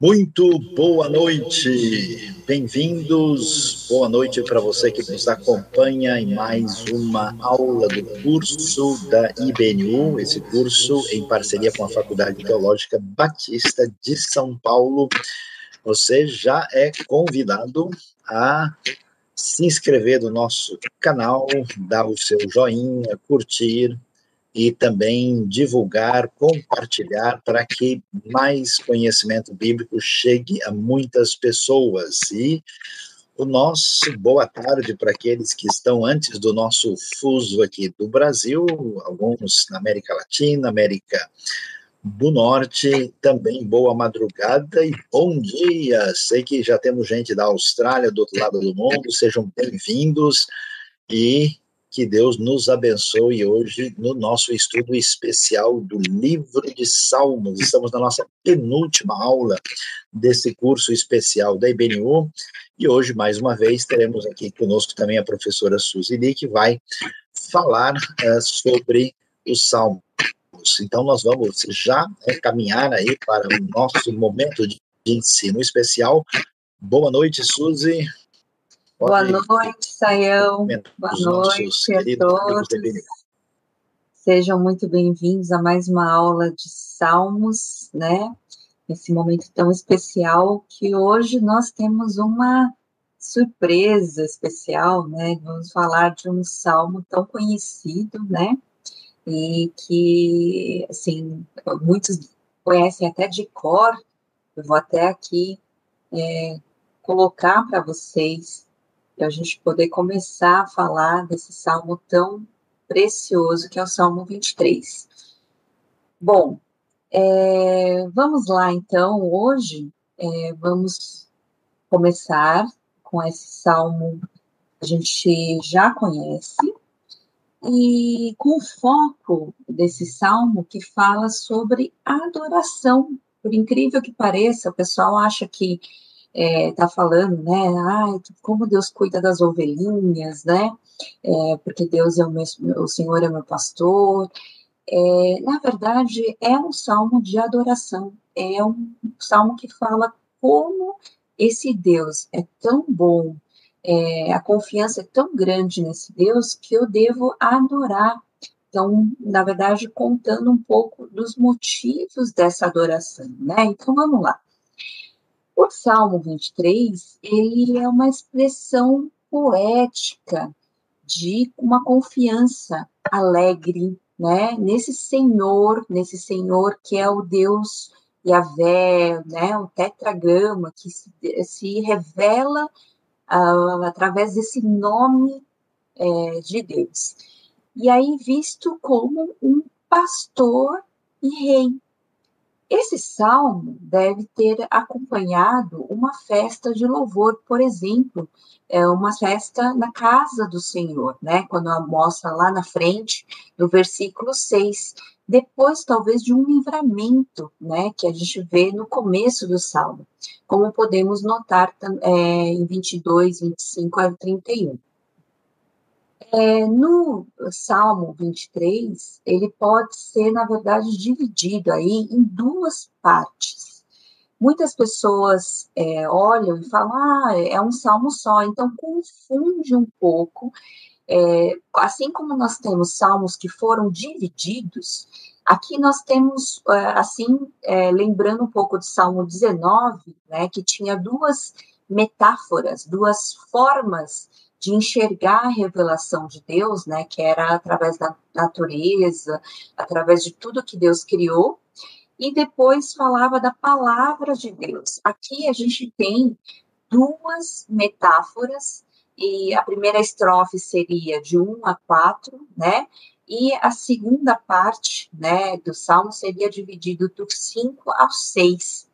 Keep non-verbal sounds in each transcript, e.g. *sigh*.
Muito boa noite, bem-vindos. Boa noite para você que nos acompanha em mais uma aula do curso da IBNU, esse curso em parceria com a Faculdade Teológica Batista de São Paulo. Você já é convidado a se inscrever no nosso canal, dar o seu joinha, curtir, e também divulgar, compartilhar para que mais conhecimento bíblico chegue a muitas pessoas. E o nosso boa tarde para aqueles que estão antes do nosso fuso aqui do Brasil, alguns na América Latina, América do Norte, também boa madrugada e bom dia. Sei que já temos gente da Austrália, do outro lado do mundo, sejam bem-vindos e que Deus nos abençoe hoje no nosso estudo especial do livro de Salmos. Estamos na nossa penúltima aula desse curso especial da IBNU e hoje, mais uma vez, teremos aqui conosco também a professora Suzy Lee, que vai falar uh, sobre os Salmos. Então, nós vamos já né, caminhar aí para o nosso momento de ensino especial. Boa noite, Suzy. Boa noite, Sayão. Boa noite a todos. Sejam muito bem-vindos a mais uma aula de Salmos, né? Esse momento tão especial que hoje nós temos uma surpresa especial, né? Vamos falar de um salmo tão conhecido, né? E que, assim, muitos conhecem até de cor. Eu vou até aqui é, colocar para vocês para a gente poder começar a falar desse salmo tão precioso que é o Salmo 23. Bom, é, vamos lá então, hoje é, vamos começar com esse salmo que a gente já conhece, e com o foco desse salmo que fala sobre adoração. Por incrível que pareça, o pessoal acha que é, tá falando, né? Ai, como Deus cuida das ovelhinhas, né? É, porque Deus é o meu, o Senhor é meu pastor. É, na verdade, é um salmo de adoração. É um salmo que fala como esse Deus é tão bom, é, a confiança é tão grande nesse Deus que eu devo adorar. Então, na verdade, contando um pouco dos motivos dessa adoração, né? Então, vamos lá. O Salmo 23, ele é uma expressão poética de uma confiança alegre, né, nesse Senhor, nesse Senhor que é o Deus Yahvé, né, o tetragrama que se, se revela uh, através desse nome é, de Deus. E aí visto como um pastor e rei, esse salmo deve ter acompanhado uma festa de louvor, por exemplo, é uma festa na casa do Senhor, né? Quando mostra lá na frente, no versículo 6, depois talvez de um livramento, né, que a gente vê no começo do salmo, como podemos notar é, em 22, 25 a 31. É, no Salmo 23, ele pode ser, na verdade, dividido aí em duas partes. Muitas pessoas é, olham e falam, ah, é um salmo só, então confunde um pouco. É, assim como nós temos salmos que foram divididos, aqui nós temos, é, assim, é, lembrando um pouco do Salmo 19, né, que tinha duas metáforas, duas formas de enxergar a revelação de Deus, né, que era através da natureza, através de tudo que Deus criou, e depois falava da palavra de Deus. Aqui a gente tem duas metáforas, e a primeira estrofe seria de 1 a 4, né? E a segunda parte, né, do salmo seria dividido do 5 ao 6,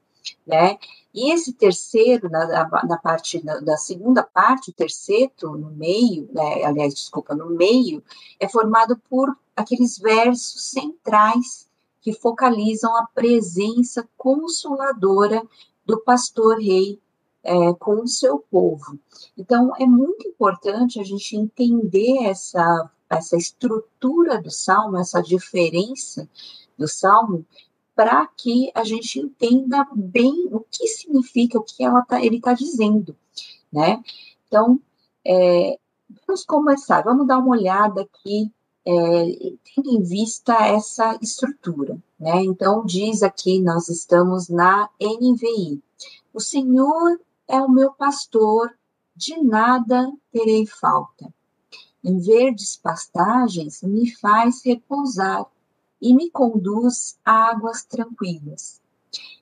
né? E esse terceiro, na, na parte, da segunda parte, o terceiro, no meio, né, aliás, desculpa, no meio, é formado por aqueles versos centrais que focalizam a presença consoladora do pastor rei é, com o seu povo. Então, é muito importante a gente entender essa, essa estrutura do salmo, essa diferença do salmo, para que a gente entenda bem o que significa, o que ela tá, ele está dizendo, né? Então, é, vamos começar, vamos dar uma olhada aqui, é, tendo em vista essa estrutura, né? Então, diz aqui, nós estamos na NVI. O Senhor é o meu pastor, de nada terei falta. Em verdes pastagens me faz repousar e me conduz a águas tranquilas.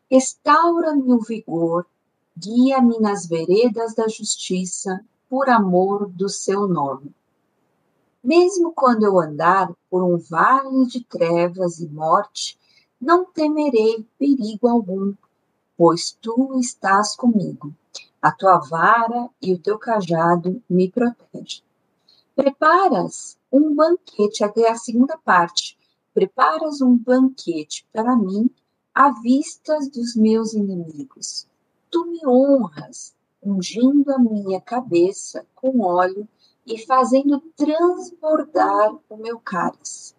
Restaura-me o vigor, guia-me nas veredas da justiça, por amor do seu nome. Mesmo quando eu andar por um vale de trevas e morte, não temerei perigo algum, pois tu estás comigo. A tua vara e o teu cajado me protegem. Preparas um banquete, aqui é a segunda parte. Preparas um banquete para mim à vista dos meus inimigos. Tu me honras, ungindo a minha cabeça com óleo e fazendo transbordar o meu cálice.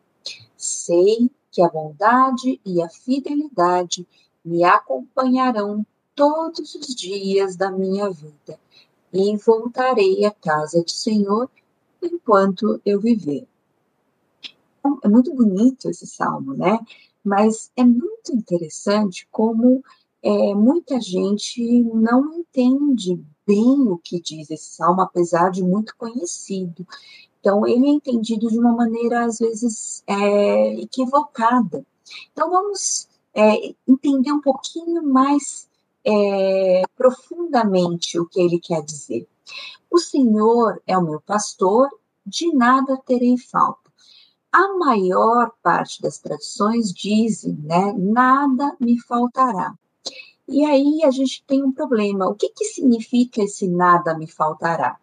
Sei que a bondade e a fidelidade me acompanharão todos os dias da minha vida e voltarei à casa do Senhor enquanto eu viver. Então, é muito bonito esse salmo, né? Mas é muito interessante como é, muita gente não entende bem o que diz esse salmo, apesar de muito conhecido. Então, ele é entendido de uma maneira, às vezes, é, equivocada. Então, vamos é, entender um pouquinho mais é, profundamente o que ele quer dizer. O Senhor é o meu pastor, de nada terei falta. A maior parte das traduções dizem, né, nada me faltará. E aí a gente tem um problema. O que, que significa esse nada me faltará?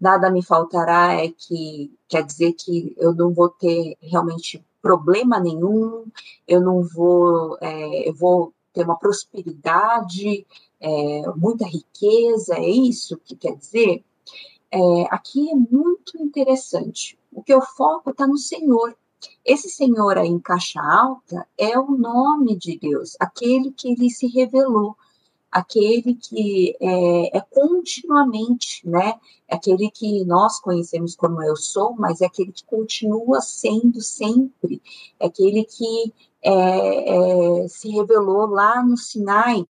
Nada me faltará é que quer dizer que eu não vou ter realmente problema nenhum, eu não vou, é, eu vou ter uma prosperidade, é, muita riqueza, é isso que quer dizer? É, aqui é muito interessante. O que eu foco está no Senhor. Esse Senhor aí em caixa alta é o nome de Deus, aquele que ele se revelou, aquele que é, é, continuamente, né? É aquele que nós conhecemos como eu sou, mas é aquele que continua sendo sempre, é aquele que é, é, se revelou lá no Sinai,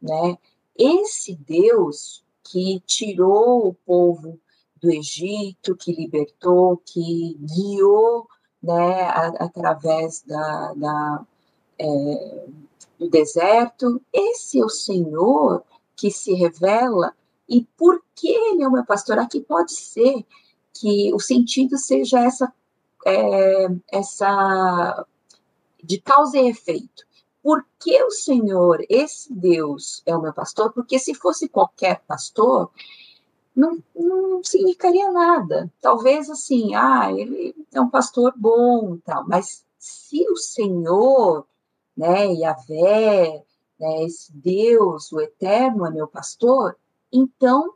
né? Esse Deus que tirou o povo do Egito, que libertou, que guiou né, através da, da é, do deserto. Esse é o Senhor que se revela, e porque Ele é o meu pastor, aqui pode ser que o sentido seja essa, é, essa de causa e efeito. Por que o Senhor, esse Deus, é o meu pastor? Porque se fosse qualquer pastor, não, não significaria nada. Talvez assim, ah, ele é um pastor bom tal, mas se o Senhor, né, Yahvé, né, esse Deus, o Eterno é meu pastor, então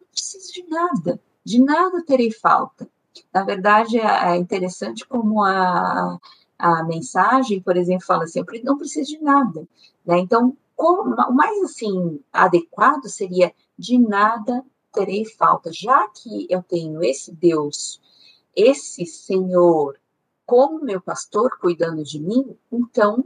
não preciso de nada, de nada terei falta. Na verdade, é, é interessante como a, a mensagem, por exemplo, fala assim, eu não preciso de nada. Né? Então, o mais assim adequado seria de nada terei falta, já que eu tenho esse Deus, esse Senhor, como meu pastor cuidando de mim, então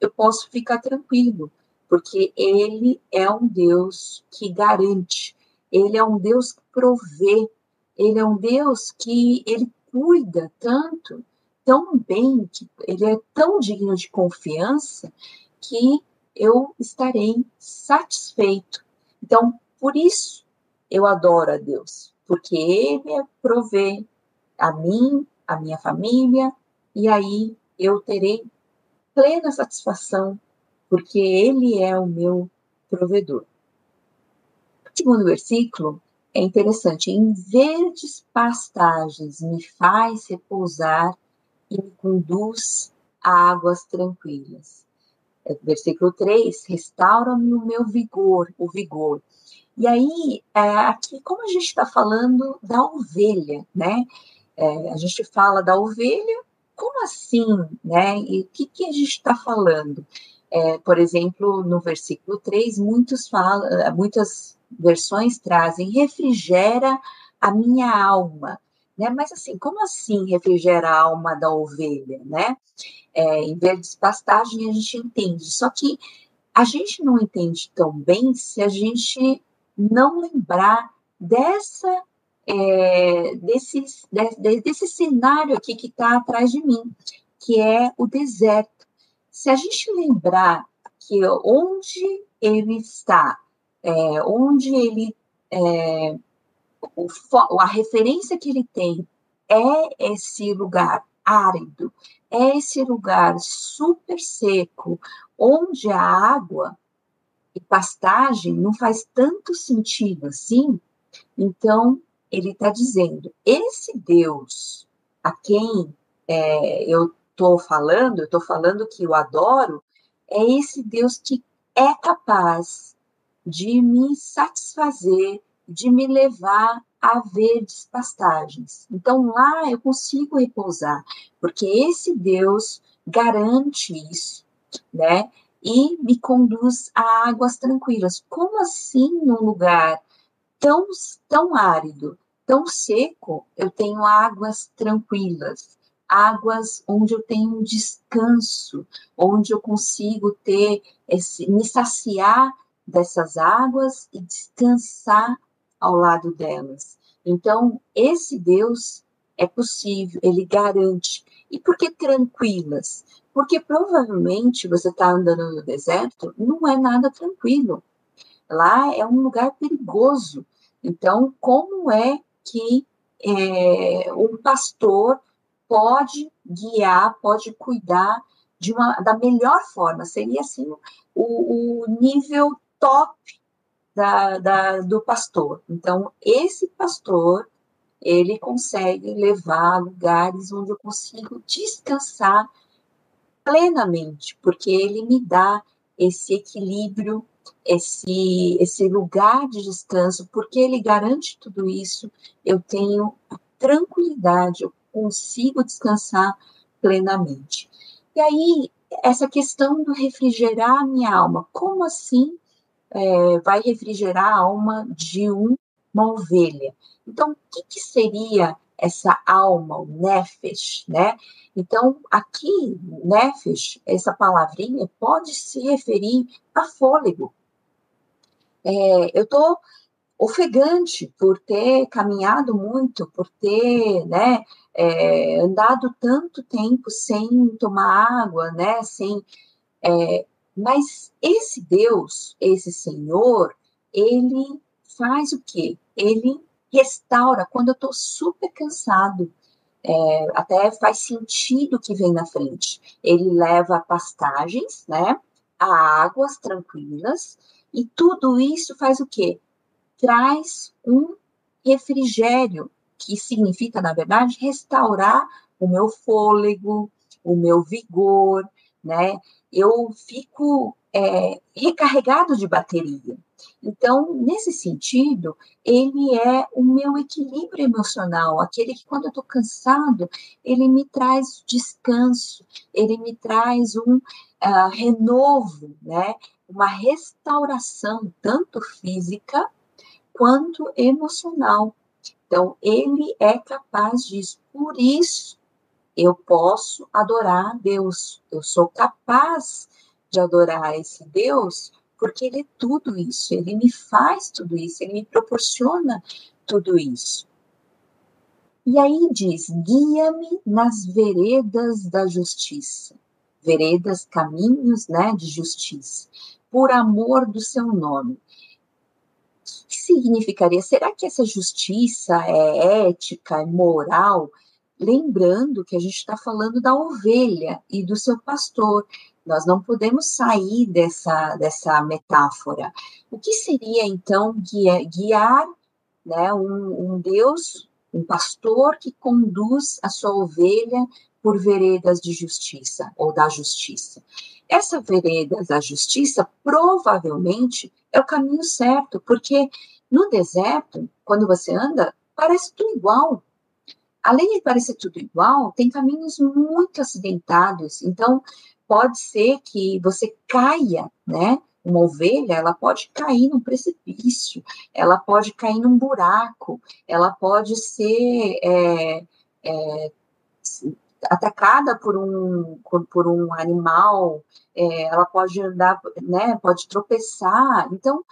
eu posso ficar tranquilo, porque Ele é um Deus que garante, Ele é um Deus que provê, Ele é um Deus que Ele cuida tanto, tão bem, que Ele é tão digno de confiança, que eu estarei satisfeito. Então, por isso, eu adoro a Deus, porque Ele provê a mim, a minha família, e aí eu terei plena satisfação, porque Ele é o meu provedor. O segundo versículo é interessante. Em verdes pastagens me faz repousar e me conduz a águas tranquilas. É, versículo 3: restaura-me o meu vigor, o vigor. E aí, é, aqui, como a gente está falando da ovelha, né? É, a gente fala da ovelha como assim, né? E o que, que a gente está falando? É, por exemplo, no versículo 3, muitos falam, muitas versões trazem refrigera a minha alma. Né? Mas assim, como assim refrigera a alma da ovelha, né? É, em vez de pastagem a gente entende, só que a gente não entende tão bem se a gente não lembrar dessa é, desse, de, desse cenário aqui que está atrás de mim, que é o deserto. Se a gente lembrar que onde ele está, é, onde ele é, o, a referência que ele tem é esse lugar árido, é esse lugar super seco, onde a água e pastagem não faz tanto sentido assim. Então, ele está dizendo: esse Deus a quem é, eu estou falando, eu estou falando que eu adoro, é esse Deus que é capaz de me satisfazer de me levar a verdes pastagens. Então lá eu consigo repousar, porque esse Deus garante isso, né? E me conduz a águas tranquilas. Como assim num lugar tão tão árido, tão seco, eu tenho águas tranquilas? águas onde eu tenho um descanso, onde eu consigo ter esse, me saciar dessas águas e descansar ao lado delas. Então, esse Deus é possível, ele garante. E por que tranquilas? Porque provavelmente você está andando no deserto, não é nada tranquilo. Lá é um lugar perigoso. Então, como é que é, um pastor pode guiar, pode cuidar de uma, da melhor forma? Seria assim o, o nível top da, da, do pastor. Então, esse pastor, ele consegue levar a lugares onde eu consigo descansar plenamente, porque ele me dá esse equilíbrio, esse, esse lugar de descanso, porque ele garante tudo isso, eu tenho tranquilidade, eu consigo descansar plenamente. E aí, essa questão do refrigerar a minha alma, como assim é, vai refrigerar a alma de um, uma ovelha. Então, o que, que seria essa alma, o nefesh, né? Então, aqui, nefesh, essa palavrinha, pode se referir a fôlego. É, eu estou ofegante por ter caminhado muito, por ter, né, é, andado tanto tempo sem tomar água, né, sem é, mas esse Deus, esse Senhor, ele faz o quê? Ele restaura quando eu estou super cansado. É, até faz sentido que vem na frente. Ele leva pastagens, né? A águas tranquilas, e tudo isso faz o quê? Traz um refrigério, que significa, na verdade, restaurar o meu fôlego, o meu vigor, né? Eu fico é, recarregado de bateria. Então, nesse sentido, ele é o meu equilíbrio emocional, aquele que quando eu estou cansado, ele me traz descanso, ele me traz um uh, renovo, né? Uma restauração, tanto física quanto emocional. Então, ele é capaz disso. Por isso, eu posso adorar a Deus, eu sou capaz de adorar esse Deus, porque Ele é tudo isso, Ele me faz tudo isso, Ele me proporciona tudo isso. E aí diz: guia-me nas veredas da justiça, veredas, caminhos né, de justiça, por amor do seu nome. O que significaria? Será que essa justiça é ética, é moral? Lembrando que a gente está falando da ovelha e do seu pastor. Nós não podemos sair dessa, dessa metáfora. O que seria, então, guiar, guiar né, um, um Deus, um pastor que conduz a sua ovelha por veredas de justiça ou da justiça? Essa vereda da justiça provavelmente é o caminho certo, porque no deserto, quando você anda, parece tudo igual além de parecer tudo igual, tem caminhos muito acidentados. Então, pode ser que você caia, né? Uma ovelha, ela pode cair num precipício, ela pode cair num buraco, ela pode ser é, é, atacada por um, por um animal, é, ela pode andar, né, pode tropeçar. Então,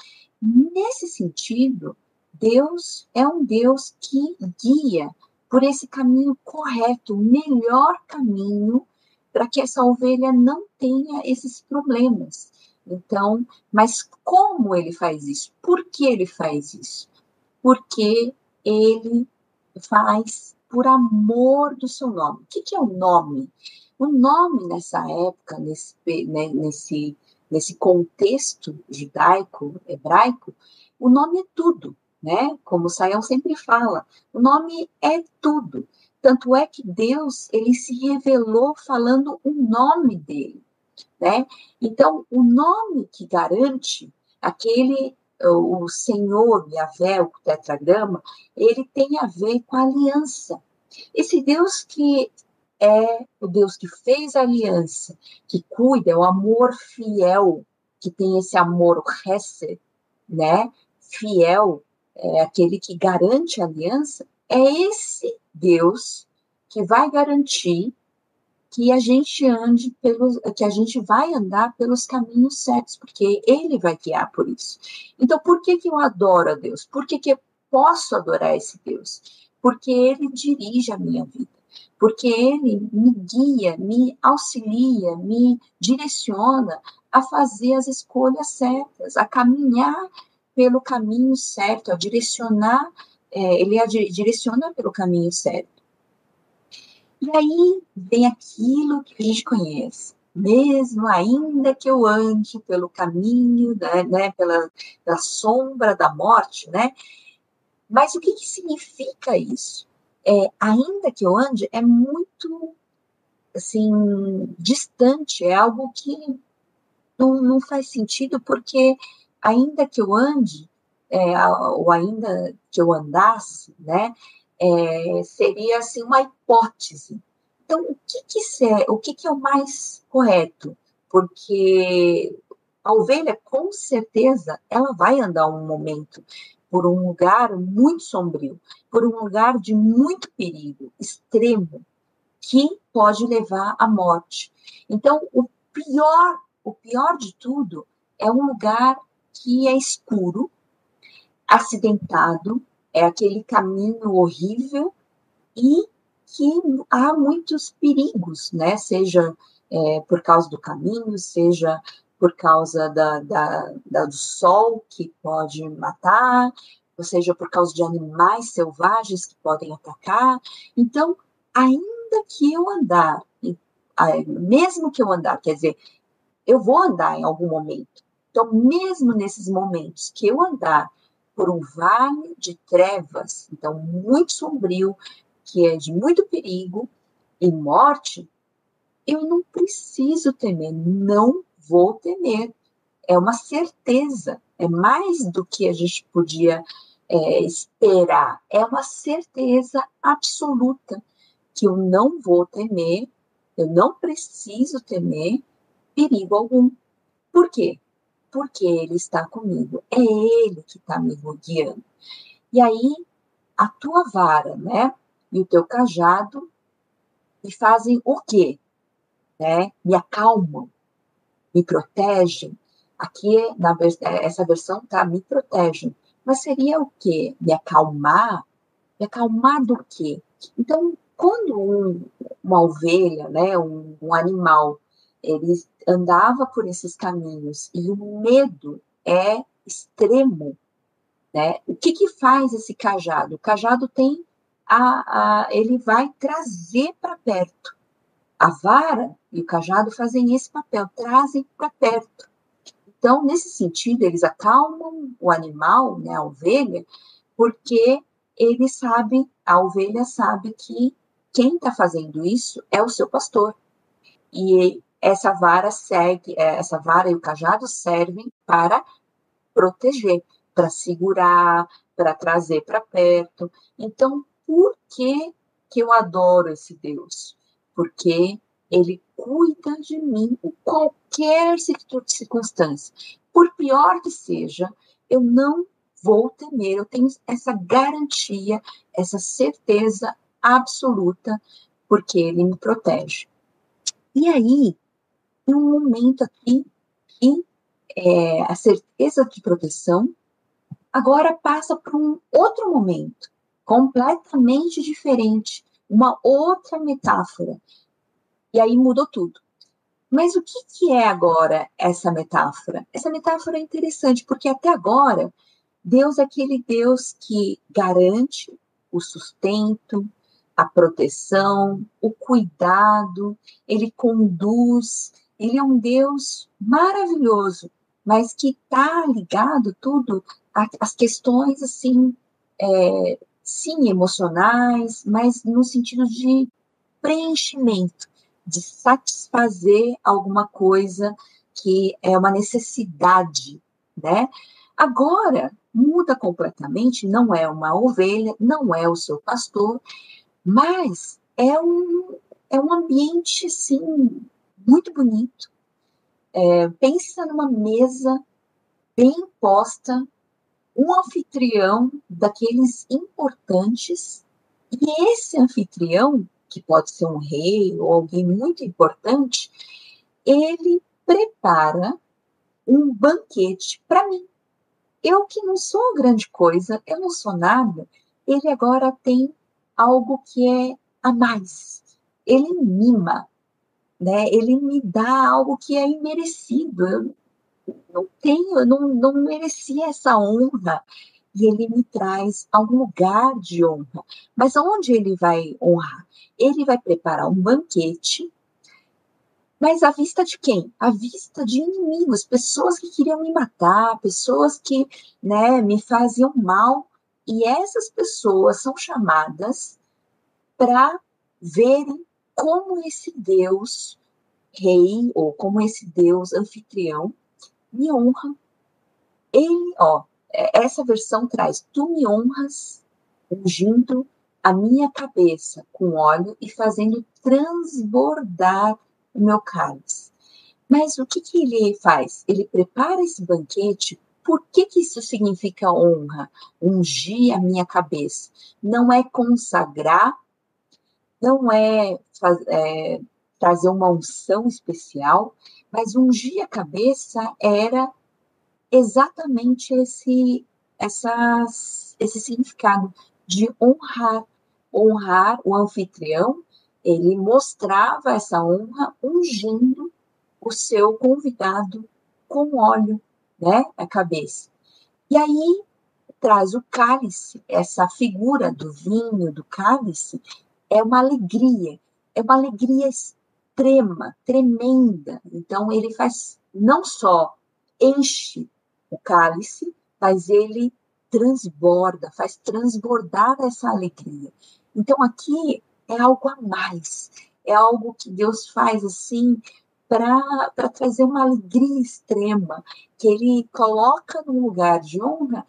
nesse sentido, Deus é um Deus que guia por esse caminho correto, o melhor caminho para que essa ovelha não tenha esses problemas. Então, mas como ele faz isso? Por que ele faz isso? Porque ele faz por amor do seu nome. O que, que é o nome? O nome nessa época, nesse, né, nesse, nesse contexto judaico, hebraico, o nome é tudo, né? Como Sayão sempre fala, o nome é tudo. Tanto é que Deus, ele se revelou falando o nome dele, né? Então, o nome que garante aquele o Senhor, Yahvé, o tetragrama, ele tem a ver com a aliança. Esse Deus que é o Deus que fez a aliança, que cuida, é o amor fiel, que tem esse amor, o Hesed, né? Fiel, é aquele que garante a aliança, é esse Deus que vai garantir que a gente ande pelos, que a gente vai andar pelos caminhos certos, porque Ele vai guiar por isso. Então, por que que eu adoro a Deus? Por que que eu posso adorar esse Deus? Porque Ele dirige a minha vida, porque Ele me guia, me auxilia, me direciona a fazer as escolhas certas, a caminhar pelo caminho certo, a direcionar, é, Ele a direciona pelo caminho certo. E aí vem aquilo que a gente conhece. Mesmo ainda que eu ande pelo caminho, né, né pela, pela sombra da morte, né? Mas o que, que significa isso? É, ainda que eu ande, é muito assim distante, é algo que não, não faz sentido, porque ainda que eu ande, é, ou ainda que eu andasse, né, é, seria assim uma hipótese. Então, o que que, é, o que que é o mais correto? Porque a ovelha, com certeza, ela vai andar um momento por um lugar muito sombrio, por um lugar de muito perigo extremo, que pode levar à morte. Então, o pior, o pior de tudo é um lugar que é escuro, acidentado, é aquele caminho horrível e que há muitos perigos, né? Seja é, por causa do caminho, seja por causa da, da, da, do sol que pode matar, ou seja por causa de animais selvagens que podem atacar. Então, ainda que eu andar, mesmo que eu andar, quer dizer, eu vou andar em algum momento. Então, mesmo nesses momentos que eu andar por um vale de trevas, então muito sombrio, que é de muito perigo e morte, eu não preciso temer, não vou temer. É uma certeza, é mais do que a gente podia é, esperar, é uma certeza absoluta que eu não vou temer, eu não preciso temer perigo algum. Por quê? Porque Ele está comigo, é Ele que está me guiando. E aí, a tua vara, né, e o teu cajado me fazem o quê? Né? Me acalmam, me protegem. Aqui, na, essa versão tá, me protegem. Mas seria o quê? Me acalmar? Me acalmar do quê? Então, quando um, uma ovelha, né, um, um animal, ele andava por esses caminhos e o medo é extremo, né? O que que faz esse cajado? O cajado tem a, a ele vai trazer para perto. A vara e o cajado fazem esse papel, trazem para perto. Então, nesse sentido, eles acalmam o animal, né, a ovelha, porque ele sabe, a ovelha sabe que quem está fazendo isso é o seu pastor. E essa vara segue, é, essa vara e o cajado servem para proteger, para segurar, para trazer para perto. Então, por que que eu adoro esse Deus? Porque ele cuida de mim em qualquer circunstância. Por pior que seja, eu não vou temer, eu tenho essa garantia, essa certeza absoluta, porque ele me protege. E aí, tem um momento aqui que é, a certeza de proteção agora passa para um outro momento, completamente diferente, uma outra metáfora. E aí mudou tudo. Mas o que, que é agora essa metáfora? Essa metáfora é interessante, porque até agora, Deus é aquele Deus que garante o sustento, a proteção, o cuidado, ele conduz, ele é um Deus maravilhoso, mas que está ligado tudo às questões assim, é, sim, emocionais, mas no sentido de preenchimento, de satisfazer alguma coisa que é uma necessidade, né? Agora muda completamente, não é uma ovelha, não é o seu pastor, mas é um, é um ambiente, sim, muito bonito. É, pensa numa mesa bem posta, um anfitrião daqueles importantes, e esse anfitrião que pode ser um rei ou alguém muito importante, ele prepara um banquete para mim. Eu que não sou grande coisa, eu não sou nada, ele agora tem algo que é a mais. Ele mima, né? Ele me dá algo que é imerecido. Eu não tenho, eu não, não merecia essa honra e ele me traz a um lugar de honra. Mas aonde ele vai honrar? Ele vai preparar um banquete, mas à vista de quem? À vista de inimigos, pessoas que queriam me matar, pessoas que né, me faziam mal. E essas pessoas são chamadas para verem como esse Deus rei, ou como esse Deus anfitrião, me honra. Ele, ó, é, essa versão traz: Tu me honras ungindo a minha cabeça com óleo e fazendo transbordar o meu cálice. Mas o que, que ele faz? Ele prepara esse banquete. Por que, que isso significa honra? Ungir a minha cabeça. Não é consagrar, não é, é trazer uma unção especial, mas ungir a cabeça era exatamente esse, essas, esse significado de honrar. Honrar o anfitrião, ele mostrava essa honra ungindo o seu convidado com óleo, né, a cabeça. E aí traz o cálice, essa figura do vinho, do cálice, é uma alegria, é uma alegria extrema, tremenda. Então ele faz não só enche o cálice, mas ele transborda, faz transbordar essa alegria. Então aqui é algo a mais, é algo que Deus faz assim para trazer uma alegria extrema, que ele coloca num lugar de honra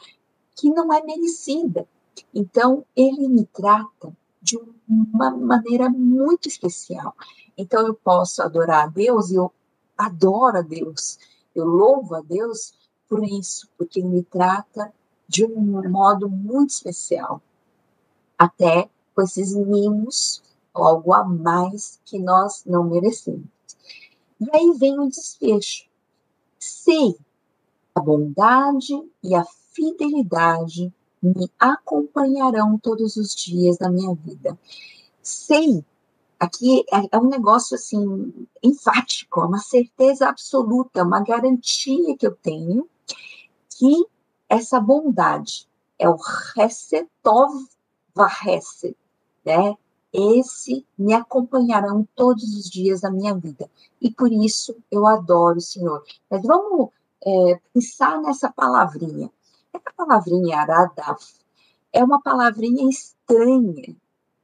que não é merecida. Então ele me trata de uma maneira muito especial. Então eu posso adorar a Deus eu adoro a Deus, eu louvo a Deus por isso, porque ele me trata de um modo muito especial, até com esses mimos, algo a mais que nós não merecemos. E aí vem o desfecho. Sei a bondade e a fidelidade me acompanharão todos os dias da minha vida. Sei, aqui é, é um negócio assim enfático, é uma certeza absoluta, uma garantia que eu tenho que essa bondade é o Resetov Vahesed, né? Esse me acompanharão todos os dias da minha vida. E por isso eu adoro o Senhor. Mas vamos é, pensar nessa palavrinha. Essa palavrinha Aradaf é uma palavrinha estranha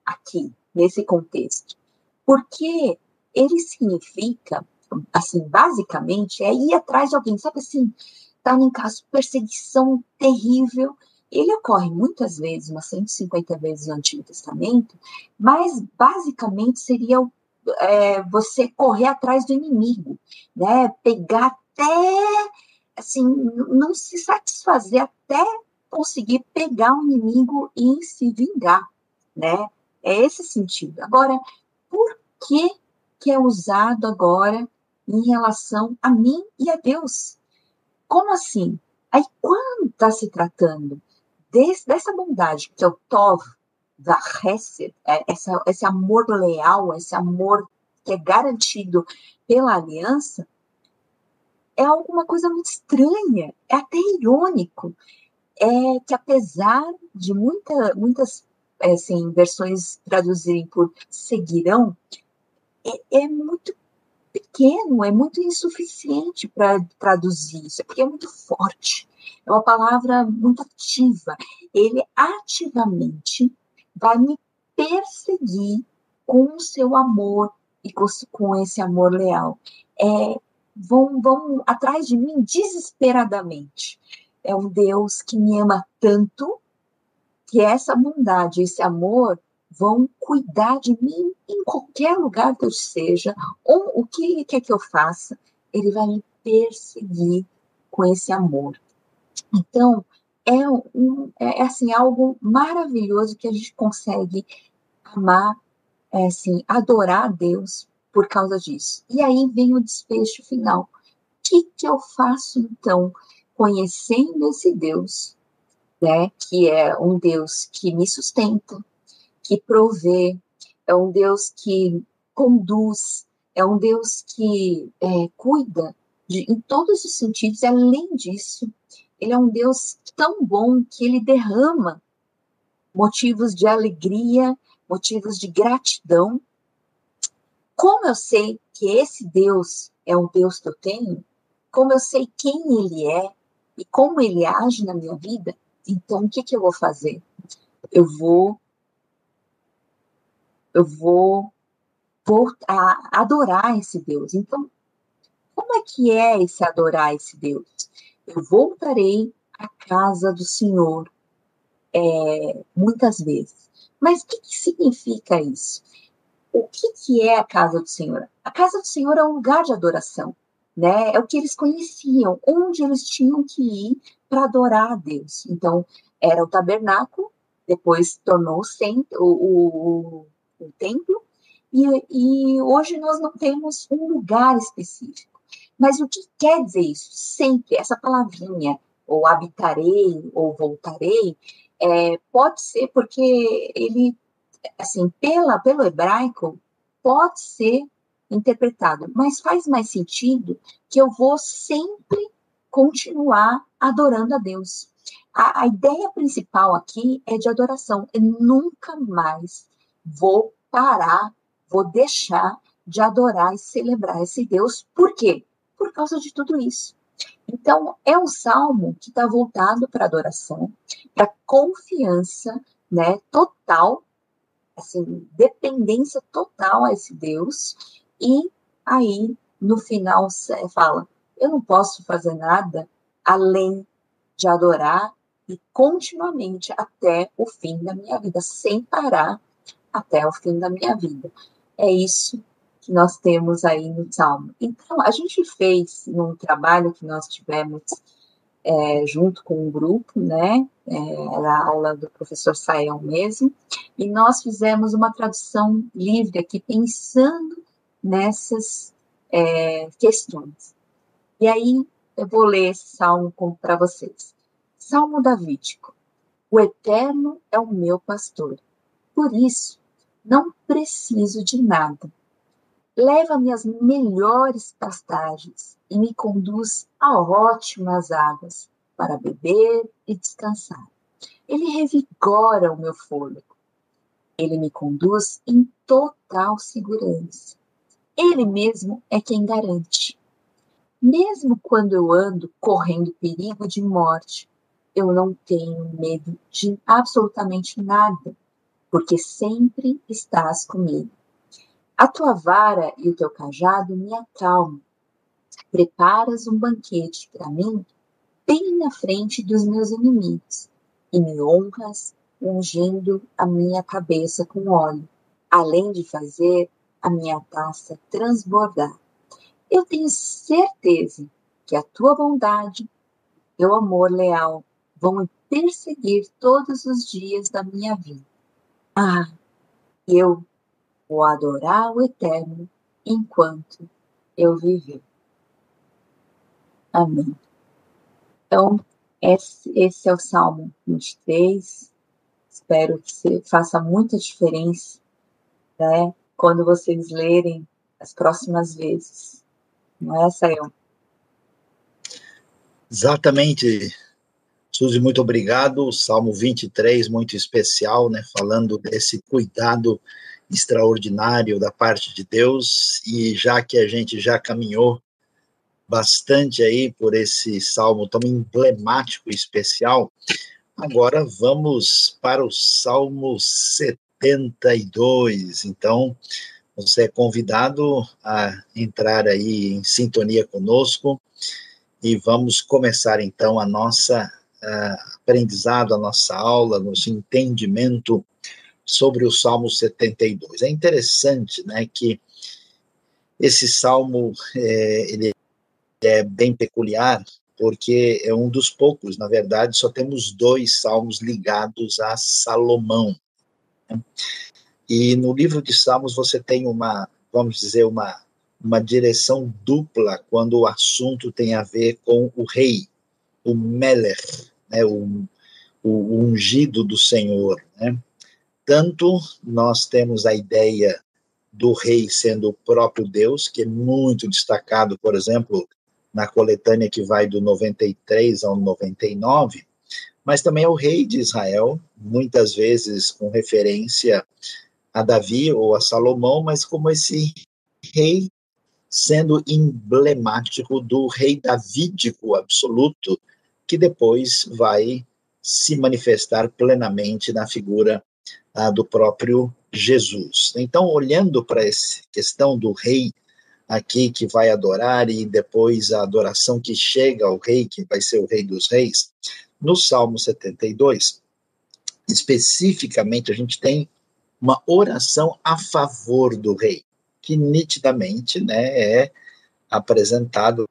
aqui, nesse contexto. Porque ele significa, assim, basicamente, é ir atrás de alguém, sabe assim, está num caso de perseguição terrível ele ocorre muitas vezes, umas 150 vezes no Antigo Testamento, mas basicamente seria é, você correr atrás do inimigo, né? Pegar até, assim, não se satisfazer até conseguir pegar o inimigo e se vingar, né? É esse sentido. Agora, por que que é usado agora em relação a mim e a Deus? Como assim? Aí, quando está se tratando desse, dessa bondade, que é o Tov, da Hesed, é, essa, esse amor leal, esse amor que é garantido pela aliança, é alguma coisa muito estranha, é até irônico, é que apesar de muita, muitas assim, versões traduzirem por seguirão, é, é muito pequeno, é muito insuficiente para traduzir isso, é porque é muito forte, é uma palavra muito ativa. Ele ativamente vai me perseguir com o seu amor e com, com esse amor leal. É, vão, vão atrás de mim desesperadamente. É um Deus que me ama tanto que essa bondade, esse amor vão cuidar de mim em qualquer lugar que eu seja, ou o que ele quer que eu faça, ele vai me perseguir com esse amor. Então, é, um, é, é assim, algo maravilhoso que a gente consegue amar, é, assim, adorar a Deus por causa disso. E aí vem o desfecho final. O que, que eu faço, então, conhecendo esse Deus, né, que é um Deus que me sustenta, que provê, é um Deus que conduz, é um Deus que é, cuida de, em todos os sentidos. Além disso, ele é um Deus tão bom que ele derrama motivos de alegria, motivos de gratidão. Como eu sei que esse Deus é um Deus que eu tenho, como eu sei quem ele é e como ele age na minha vida, então o que, que eu vou fazer? Eu vou eu vou, adorar esse Deus. Então, como é que é esse adorar esse Deus? Eu voltarei à casa do Senhor é, muitas vezes. Mas o que, que significa isso? O que, que é a casa do Senhor? A casa do Senhor é um lugar de adoração, né? É o que eles conheciam, onde eles tinham que ir para adorar a Deus. Então, era o tabernáculo, depois tornou o, o, o templo, e, e hoje nós não temos um lugar específico. Mas o que quer dizer isso? Sempre, essa palavrinha, ou habitarei, ou voltarei, é, pode ser porque ele, assim, pela, pelo hebraico, pode ser interpretado, mas faz mais sentido que eu vou sempre continuar adorando a Deus. A, a ideia principal aqui é de adoração, é nunca mais vou parar, vou deixar de adorar e celebrar esse Deus. Por quê? Por causa de tudo isso. Então, é um salmo que está voltado para adoração, para confiança né, total, assim, dependência total a esse Deus. E aí, no final, fala: eu não posso fazer nada além de adorar e continuamente até o fim da minha vida, sem parar até o fim da minha vida. É isso que nós temos aí no Salmo. Então, a gente fez num trabalho que nós tivemos é, junto com um grupo, né? É, era a aula do professor Sael mesmo, e nós fizemos uma tradução livre aqui, pensando nessas é, questões. E aí, eu vou ler esse salmo para vocês. Salmo Davídico. O Eterno é o meu pastor. Por isso, não preciso de nada. Leva-me às melhores pastagens e me conduz a ótimas águas para beber e descansar. Ele revigora o meu fôlego. Ele me conduz em total segurança. Ele mesmo é quem garante. Mesmo quando eu ando correndo perigo de morte, eu não tenho medo de absolutamente nada, porque sempre estás comigo. A tua vara e o teu cajado me acalmam. Preparas um banquete para mim bem na frente dos meus inimigos. e me honras, ungindo a minha cabeça com óleo, além de fazer a minha taça transbordar. Eu tenho certeza que a tua bondade, teu amor leal vão me perseguir todos os dias da minha vida. Ah, eu vou adorar o Eterno enquanto eu viver. Amém. Então, esse, esse é o Salmo 23. Espero que faça muita diferença, né? Quando vocês lerem as próximas vezes. Não é, Sayão? Exatamente, Suzy, muito obrigado. Salmo 23, muito especial, né? Falando desse cuidado extraordinário da parte de Deus. E já que a gente já caminhou bastante aí por esse salmo tão emblemático e especial. Agora vamos para o Salmo 72. Então, você é convidado a entrar aí em sintonia conosco e vamos começar então a nossa uh, aprendizado, a nossa aula, nosso entendimento sobre o Salmo 72. É interessante, né, que esse salmo é, ele é bem peculiar, porque é um dos poucos, na verdade, só temos dois salmos ligados a Salomão. Né? E no livro de Salmos você tem uma, vamos dizer, uma, uma direção dupla quando o assunto tem a ver com o rei, o Meller, né, o, o ungido do Senhor. Né? Tanto nós temos a ideia do rei sendo o próprio Deus, que é muito destacado, por exemplo, na coletânea que vai do 93 ao 99, mas também é o rei de Israel, muitas vezes com referência a Davi ou a Salomão, mas como esse rei sendo emblemático do rei davídico absoluto, que depois vai se manifestar plenamente na figura ah, do próprio Jesus. Então, olhando para essa questão do rei aqui que vai adorar e depois a adoração que chega ao rei, que vai ser o rei dos reis. No Salmo 72, especificamente, a gente tem uma oração a favor do rei, que nitidamente né, é apresentado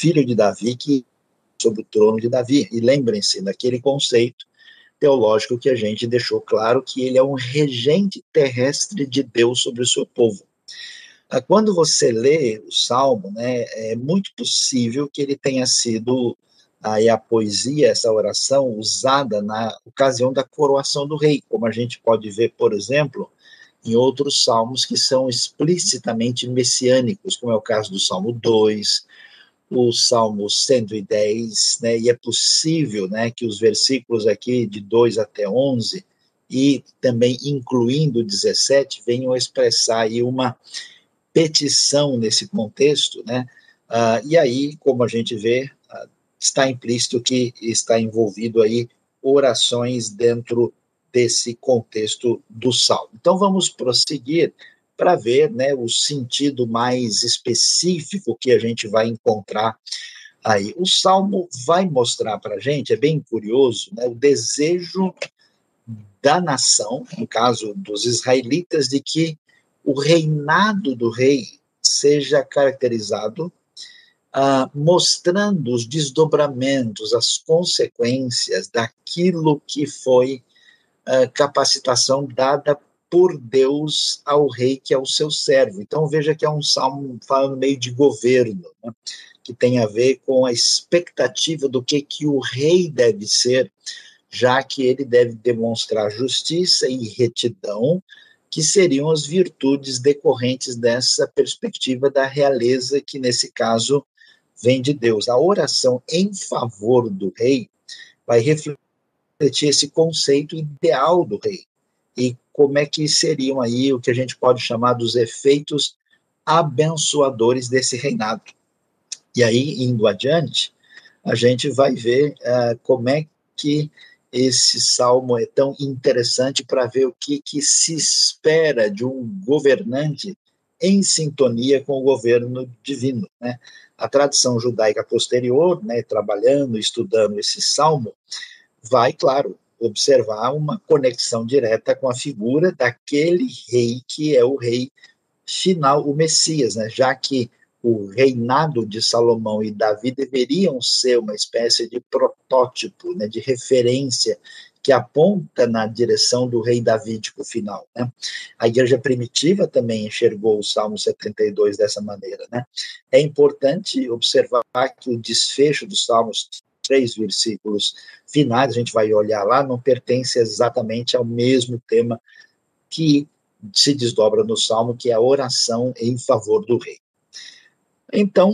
filho de Davi que sobre o trono de Davi. E lembrem-se daquele conceito teológico que a gente deixou claro que ele é um regente terrestre de Deus sobre o seu povo. Ah, quando você lê o Salmo, né, é muito possível que ele tenha sido aí a poesia, essa oração, usada na ocasião da coroação do rei, como a gente pode ver, por exemplo, em outros salmos que são explicitamente messiânicos, como é o caso do Salmo 2, o Salmo 110, né, e é possível né, que os versículos aqui de 2 até 11, e também incluindo 17, venham expressar aí uma petição nesse contexto, né? Ah, e aí, como a gente vê, ah, está implícito que está envolvido aí orações dentro desse contexto do salmo. Então vamos prosseguir para ver, né, o sentido mais específico que a gente vai encontrar aí. O salmo vai mostrar para a gente, é bem curioso, né, o desejo da nação, no caso dos israelitas, de que o reinado do rei seja caracterizado ah, mostrando os desdobramentos, as consequências daquilo que foi ah, capacitação dada por Deus ao rei que é o seu servo. Então veja que é um salmo falando meio de governo, né, que tem a ver com a expectativa do que que o rei deve ser, já que ele deve demonstrar justiça e retidão que seriam as virtudes decorrentes dessa perspectiva da realeza, que nesse caso vem de Deus. A oração em favor do rei vai refletir esse conceito ideal do rei e como é que seriam aí o que a gente pode chamar dos efeitos abençoadores desse reinado. E aí, indo adiante, a gente vai ver uh, como é que esse salmo é tão interessante para ver o que, que se espera de um governante em sintonia com o governo divino. Né? A tradição judaica posterior, né, trabalhando, estudando esse salmo, vai, claro, observar uma conexão direta com a figura daquele rei que é o rei final, o Messias, né? já que o reinado de Salomão e Davi deveriam ser uma espécie de protótipo, né, de referência que aponta na direção do rei davídico final. Né? A igreja primitiva também enxergou o Salmo 72 dessa maneira. Né? É importante observar que o desfecho dos Salmos três versículos finais, a gente vai olhar lá, não pertence exatamente ao mesmo tema que se desdobra no Salmo, que é a oração em favor do rei. Então,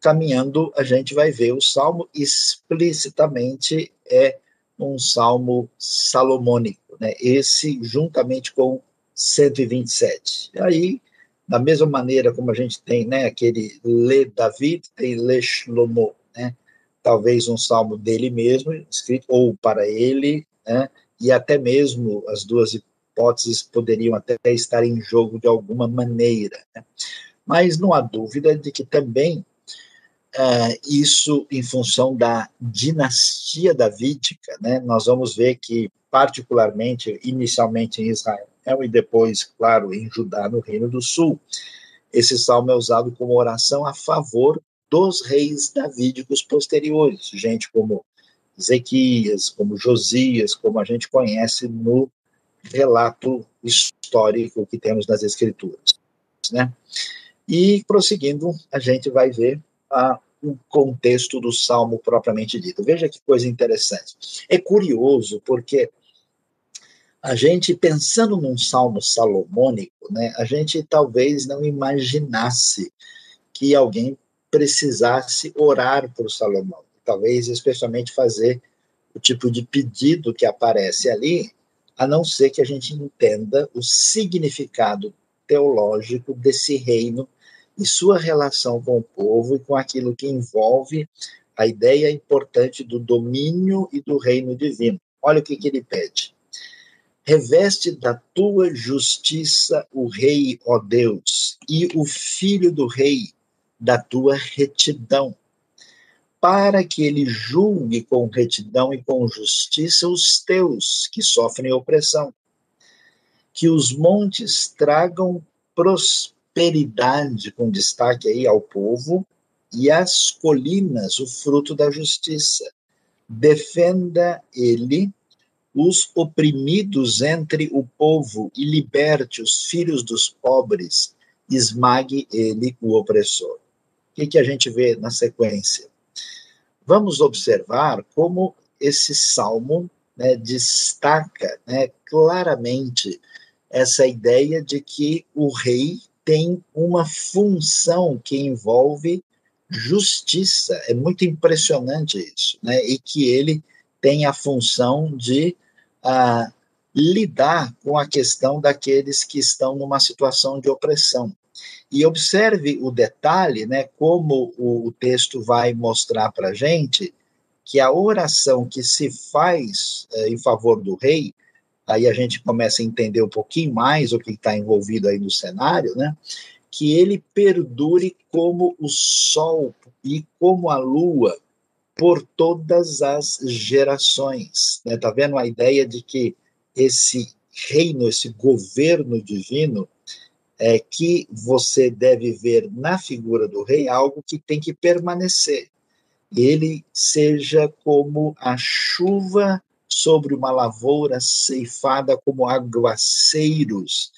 caminhando, a gente vai ver o Salmo explicitamente é um salmo salomônico, né? Esse juntamente com 127. Aí, da mesma maneira como a gente tem, né, aquele Le David, tem Le Shlomo, né? talvez um salmo dele mesmo, escrito ou para ele, né? e até mesmo as duas hipóteses poderiam até estar em jogo de alguma maneira. Né? Mas não há dúvida de que também uh, isso, em função da dinastia davídica, né? nós vamos ver que, particularmente, inicialmente em Israel e depois, claro, em Judá, no Reino do Sul, esse salmo é usado como oração a favor dos reis davídicos posteriores, gente como Ezequias, como Josias, como a gente conhece no relato histórico que temos nas escrituras, né? E prosseguindo, a gente vai ver a, o contexto do salmo propriamente dito. Veja que coisa interessante. É curioso porque a gente pensando num salmo salomônico, né, a gente talvez não imaginasse que alguém precisasse orar por Salomão, talvez especialmente fazer o tipo de pedido que aparece ali, a não ser que a gente entenda o significado teológico desse reino e sua relação com o povo e com aquilo que envolve a ideia importante do domínio e do reino divino. Olha o que, que ele pede. Reveste da tua justiça o rei, ó Deus, e o filho do rei da tua retidão, para que ele julgue com retidão e com justiça os teus que sofrem opressão. Que os montes tragam prosperidade, com destaque aí ao povo, e as colinas o fruto da justiça. Defenda ele os oprimidos entre o povo e liberte os filhos dos pobres, esmague ele o opressor que, que a gente vê na sequência? Vamos observar como esse salmo né, destaca né, claramente essa ideia de que o rei tem uma função que envolve justiça. É muito impressionante isso, né? E que ele tem a função de ah, lidar com a questão daqueles que estão numa situação de opressão. E observe o detalhe, né, como o, o texto vai mostrar para gente que a oração que se faz é, em favor do rei, aí a gente começa a entender um pouquinho mais o que está envolvido aí no cenário, né? Que ele perdure como o sol e como a lua por todas as gerações. Né? Tá vendo a ideia de que esse reino, esse governo divino, é, que você deve ver na figura do rei algo que tem que permanecer. Ele seja como a chuva sobre uma lavoura ceifada, como aguaceiros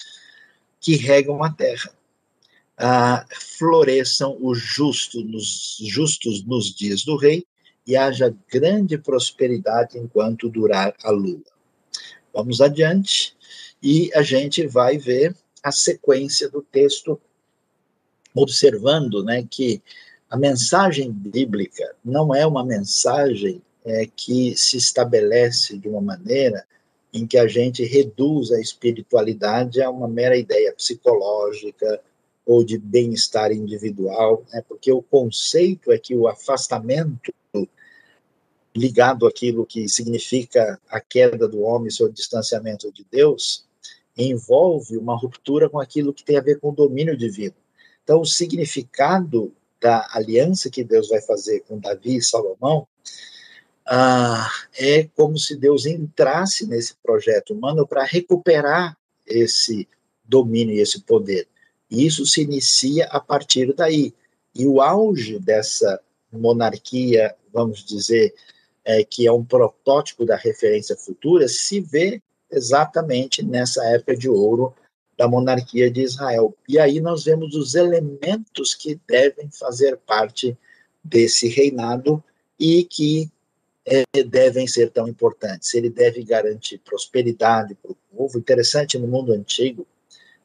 que regam a terra. Ah, floresçam os justos nos, justos nos dias do rei e haja grande prosperidade enquanto durar a lua. Vamos adiante e a gente vai ver a sequência do texto, observando né, que a mensagem bíblica não é uma mensagem é, que se estabelece de uma maneira em que a gente reduz a espiritualidade a uma mera ideia psicológica ou de bem-estar individual, né? porque o conceito é que o afastamento ligado àquilo que significa a queda do homem, seu distanciamento de Deus, envolve uma ruptura com aquilo que tem a ver com o domínio divino. Então, o significado da aliança que Deus vai fazer com Davi e Salomão ah, é como se Deus entrasse nesse projeto humano para recuperar esse domínio e esse poder. E isso se inicia a partir daí. E o auge dessa monarquia, vamos dizer, é, que é um protótipo da referência futura, se vê exatamente nessa época de ouro da monarquia de Israel. E aí nós vemos os elementos que devem fazer parte desse reinado e que devem ser tão importantes. Ele deve garantir prosperidade para o povo. Interessante, no mundo antigo,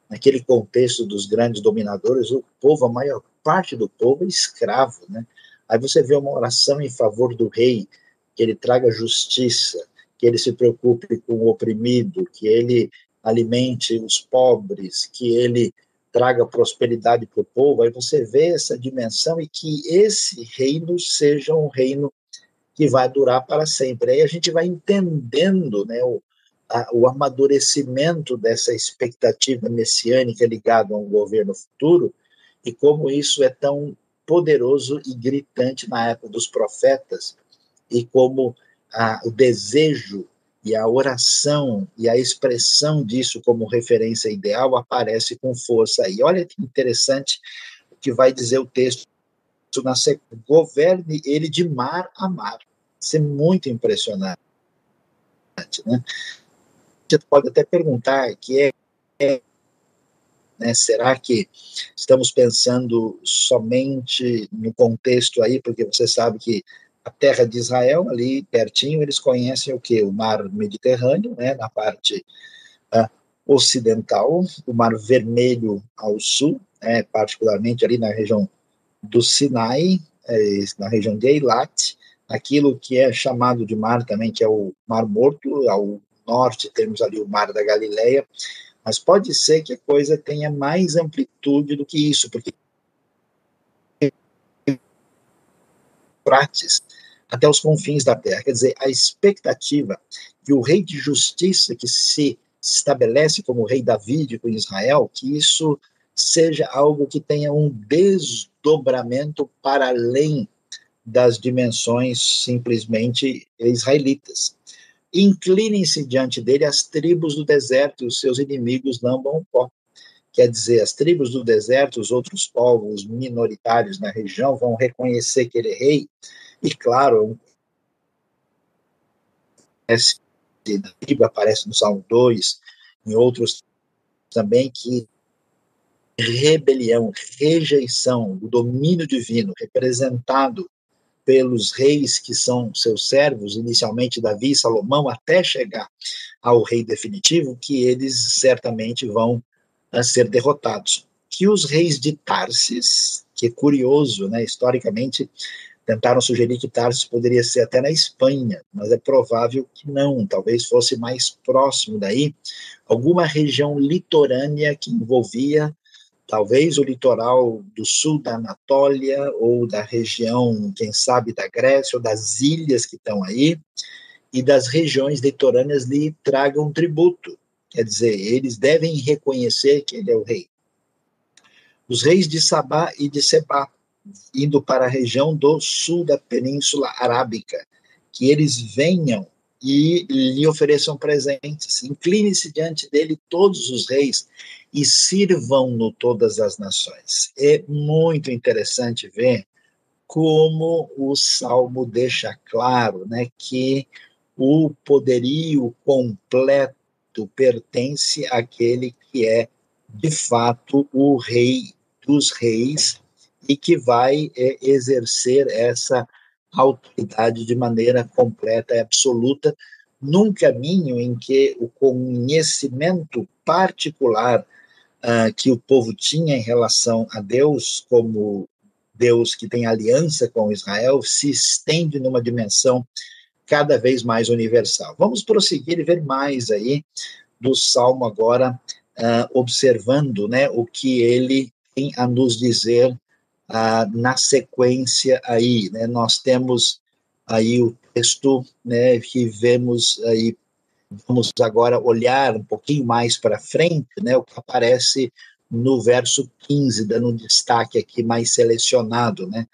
naquele contexto dos grandes dominadores, o povo, a maior parte do povo é escravo, né? Aí você vê uma oração em favor do rei, que ele traga justiça, que ele se preocupe com o oprimido, que ele alimente os pobres, que ele traga prosperidade para o povo, aí você vê essa dimensão e que esse reino seja um reino que vai durar para sempre. Aí a gente vai entendendo né, o, a, o amadurecimento dessa expectativa messiânica ligada a um governo futuro e como isso é tão poderoso e gritante na época dos profetas e como a, o desejo e a oração e a expressão disso como referência ideal aparece com força aí. Olha que interessante o que vai dizer o texto na sequência. Governe ele de mar a mar. Isso é muito impressionante. Né? Você pode até perguntar que é, é né, será que estamos pensando somente no contexto aí, porque você sabe que a terra de Israel, ali pertinho, eles conhecem o que? O mar Mediterrâneo, né, na parte uh, ocidental, o mar Vermelho ao sul, né, particularmente ali na região do Sinai, é, na região de Eilat, aquilo que é chamado de mar também, que é o Mar Morto, ao norte temos ali o Mar da Galileia, mas pode ser que a coisa tenha mais amplitude do que isso, porque Prates até os confins da terra. Quer dizer, a expectativa que o rei de justiça que se estabelece como rei davídico em Israel, que isso seja algo que tenha um desdobramento para além das dimensões simplesmente israelitas. Inclinem-se diante dele as tribos do deserto e os seus inimigos lambam o pó. Quer dizer, as tribos do deserto, os outros povos minoritários na região vão reconhecer que ele é rei, e claro, esse aparece no Salmo 2, em outros também, que rebelião, rejeição do domínio divino representado pelos reis que são seus servos, inicialmente Davi e Salomão, até chegar ao rei definitivo, que eles certamente vão a ser derrotados. Que os reis de Tarsis, que é curioso, né, historicamente, tentaram sugerir que Tarsis poderia ser até na Espanha, mas é provável que não, talvez fosse mais próximo daí, alguma região litorânea que envolvia talvez o litoral do sul da Anatólia ou da região, quem sabe, da Grécia ou das ilhas que estão aí, e das regiões litorâneas lhe tragam tributo. Quer dizer, eles devem reconhecer que ele é o rei. Os reis de Sabá e de Sebá, indo para a região do sul da Península Arábica, que eles venham e lhe ofereçam presentes. Incline-se diante dele todos os reis e sirvam-no todas as nações. É muito interessante ver como o Salmo deixa claro né, que o poderio completo pertence àquele que é, de fato, o rei dos reis e que vai é, exercer essa autoridade de maneira completa e absoluta, num caminho em que o conhecimento particular uh, que o povo tinha em relação a Deus, como Deus que tem aliança com Israel, se estende numa dimensão cada vez mais universal. Vamos prosseguir e ver mais aí do Salmo agora, uh, observando né, o que ele tem a nos dizer na sequência aí. Né, nós temos aí o texto né, que vemos aí vamos agora olhar um pouquinho mais para frente, né, o que aparece no verso 15, dando um destaque aqui mais selecionado, né?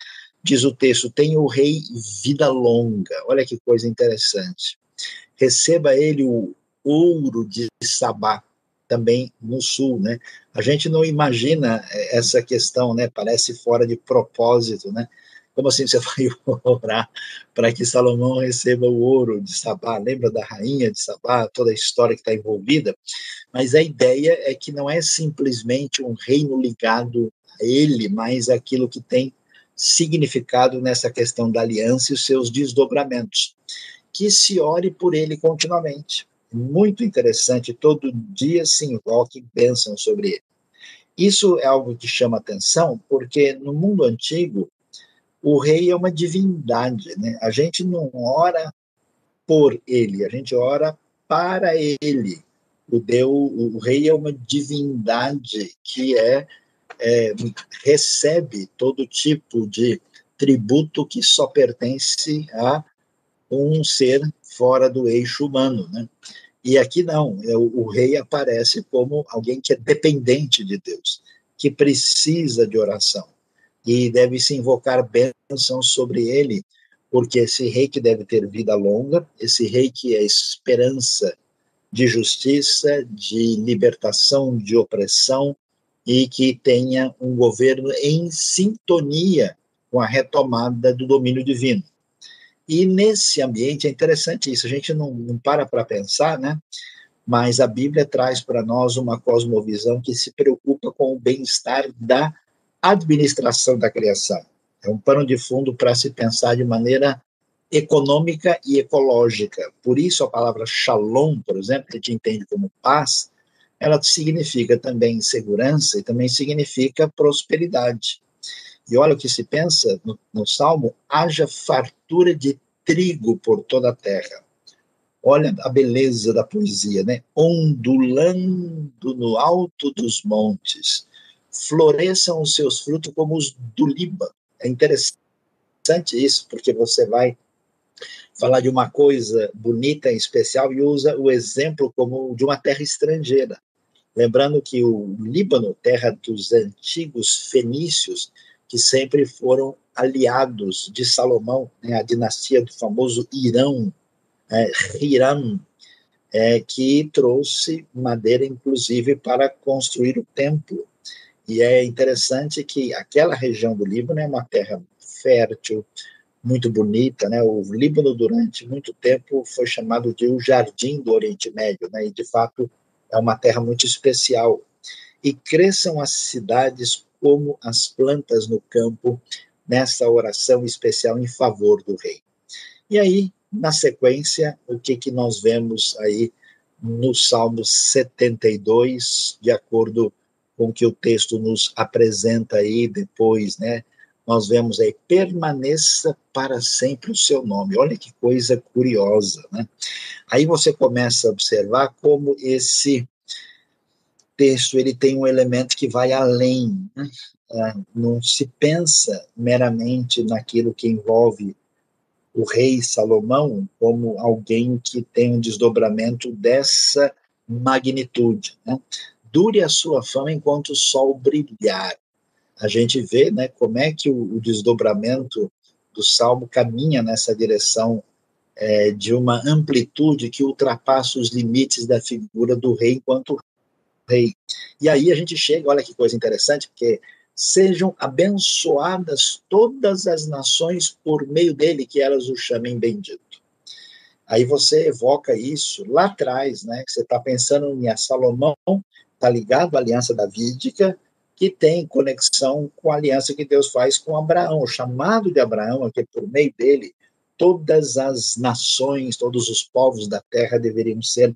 Diz o texto: Tem o rei vida longa. Olha que coisa interessante. Receba ele o ouro de Sabá, também no sul, né? A gente não imagina essa questão, né? Parece fora de propósito, né? Como assim você *laughs* vai orar para que Salomão receba o ouro de Sabá? Lembra da rainha de Sabá, toda a história que está envolvida? Mas a ideia é que não é simplesmente um reino ligado a ele, mas aquilo que tem significado nessa questão da aliança e os seus desdobramentos. Que se ore por ele continuamente. Muito interessante, todo dia se invoque pensam sobre ele. Isso é algo que chama atenção, porque no mundo antigo, o rei é uma divindade, né? A gente não ora por ele, a gente ora para ele. O Deus, o rei é uma divindade que é, é recebe todo tipo de tributo que só pertence a um ser fora do eixo humano, né? E aqui não, é o, rei aparece como alguém que é dependente de Deus, que precisa de oração e deve se invocar bênção sobre ele, porque esse rei que deve ter vida longa, esse rei que é esperança de justiça, de libertação de opressão e que tenha um governo em sintonia com a retomada do domínio divino. E nesse ambiente é interessante isso, a gente não, não para para pensar, né? Mas a Bíblia traz para nós uma cosmovisão que se preocupa com o bem-estar da administração da criação. É um pano de fundo para se pensar de maneira econômica e ecológica. Por isso, a palavra shalom, por exemplo, que a gente entende como paz, ela significa também segurança e também significa prosperidade. E olha o que se pensa no, no Salmo: haja fartura de trigo por toda a terra. Olha a beleza da poesia, né? Ondulando no alto dos montes, floresçam os seus frutos como os do Líbano. É interessante isso, porque você vai falar de uma coisa bonita em especial e usa o exemplo como de uma terra estrangeira. Lembrando que o Líbano, terra dos antigos fenícios, que sempre foram aliados de Salomão, né, a dinastia do famoso Irão, é, Hiram, é, que trouxe madeira, inclusive, para construir o templo. E é interessante que aquela região do Líbano é uma terra fértil, muito bonita, né? O Líbano durante muito tempo foi chamado de o jardim do Oriente Médio, né? E de fato é uma terra muito especial. E cresçam as cidades como as plantas no campo nessa oração especial em favor do rei. E aí, na sequência, o que que nós vemos aí no Salmo 72, de acordo com o que o texto nos apresenta aí depois, né? Nós vemos aí, permaneça para sempre o seu nome. Olha que coisa curiosa, né? Aí você começa a observar como esse texto ele tem um elemento que vai além. Né? É, não se pensa meramente naquilo que envolve o rei Salomão como alguém que tem um desdobramento dessa magnitude. Né? dure a sua fama enquanto o sol brilhar. A gente vê né, como é que o, o desdobramento do salmo caminha nessa direção é, de uma amplitude que ultrapassa os limites da figura do rei enquanto rei. E aí a gente chega, olha que coisa interessante, porque sejam abençoadas todas as nações por meio dele, que elas o chamem bendito. Aí você evoca isso lá atrás, né? Você está pensando em Salomão está ligado à aliança davídica, que tem conexão com a aliança que Deus faz com Abraão. O chamado de Abraão é que por meio dele todas as nações, todos os povos da terra deveriam ser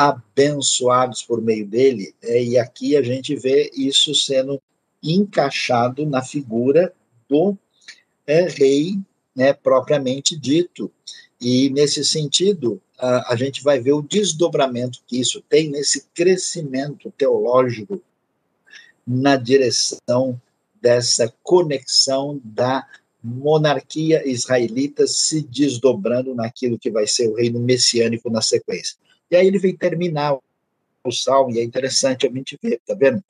abençoados por meio dele. É, e aqui a gente vê isso sendo encaixado na figura do é, rei, né, propriamente dito. E nesse sentido, a, a gente vai ver o desdobramento que isso tem nesse crescimento teológico na direção dessa conexão da monarquia israelita se desdobrando naquilo que vai ser o reino messiânico na sequência. E aí ele vem terminar o salmo, e é interessante a gente ver, tá vendo?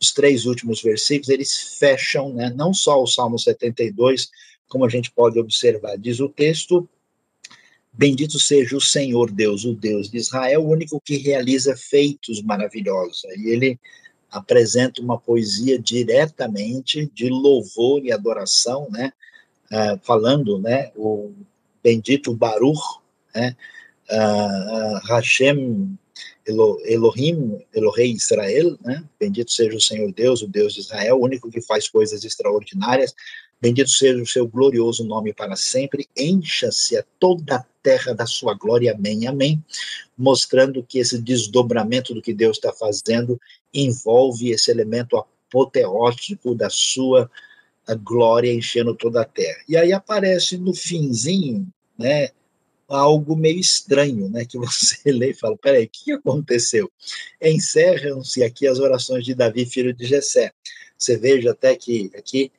Os três últimos versículos, eles fecham, né, não só o salmo 72, como a gente pode observar, diz o texto, Bendito seja o Senhor Deus, o Deus de Israel, o único que realiza feitos maravilhosos. E ele apresenta uma poesia diretamente de louvor e adoração, né? Uh, falando, né? O bendito Baruch, né? Uh, Hashem Elohim, Elohei Israel, né? Bendito seja o Senhor Deus, o Deus de Israel, o único que faz coisas extraordinárias. Bendito seja o seu glorioso nome para sempre. Encha-se a toda a terra da sua glória. Amém. Amém. Mostrando que esse desdobramento do que Deus está fazendo envolve esse elemento apoteótico da sua glória enchendo toda a terra. E aí aparece no finzinho, né, algo meio estranho, né, que você *laughs* lê e fala, peraí, o que aconteceu? Encerram-se aqui as orações de Davi, filho de Jessé. Você veja até que aqui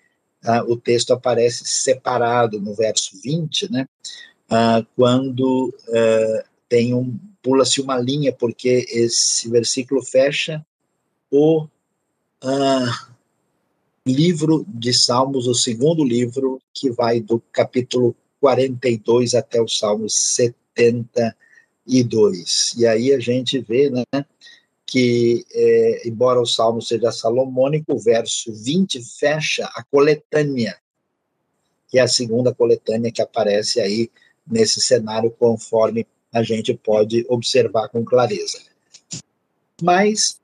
ah, o texto aparece separado no verso 20, né, ah, quando ah, tem um, pula-se uma linha, porque esse versículo fecha o ah, livro de Salmos, o segundo livro, que vai do capítulo 42 até o Salmo 72. E aí a gente vê, né, que, é, embora o Salmo seja salomônico, o verso 20 fecha a coletânea, que é a segunda coletânea que aparece aí nesse cenário, conforme a gente pode observar com clareza. Mas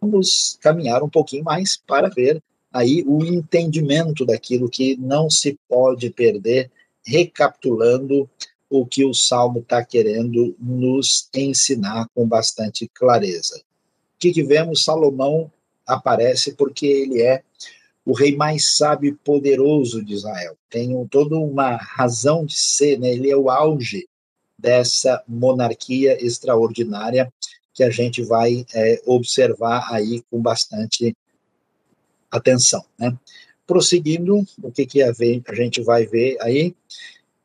vamos caminhar um pouquinho mais para ver aí o entendimento daquilo que não se pode perder, recapitulando o que o Salmo está querendo nos ensinar com bastante clareza. O que, que vemos? Salomão aparece porque ele é o rei mais sábio e poderoso de Israel. Tem um, toda uma razão de ser, né? ele é o auge dessa monarquia extraordinária que a gente vai é, observar aí com bastante atenção. Né? Prosseguindo, o que, que a, a gente vai ver aí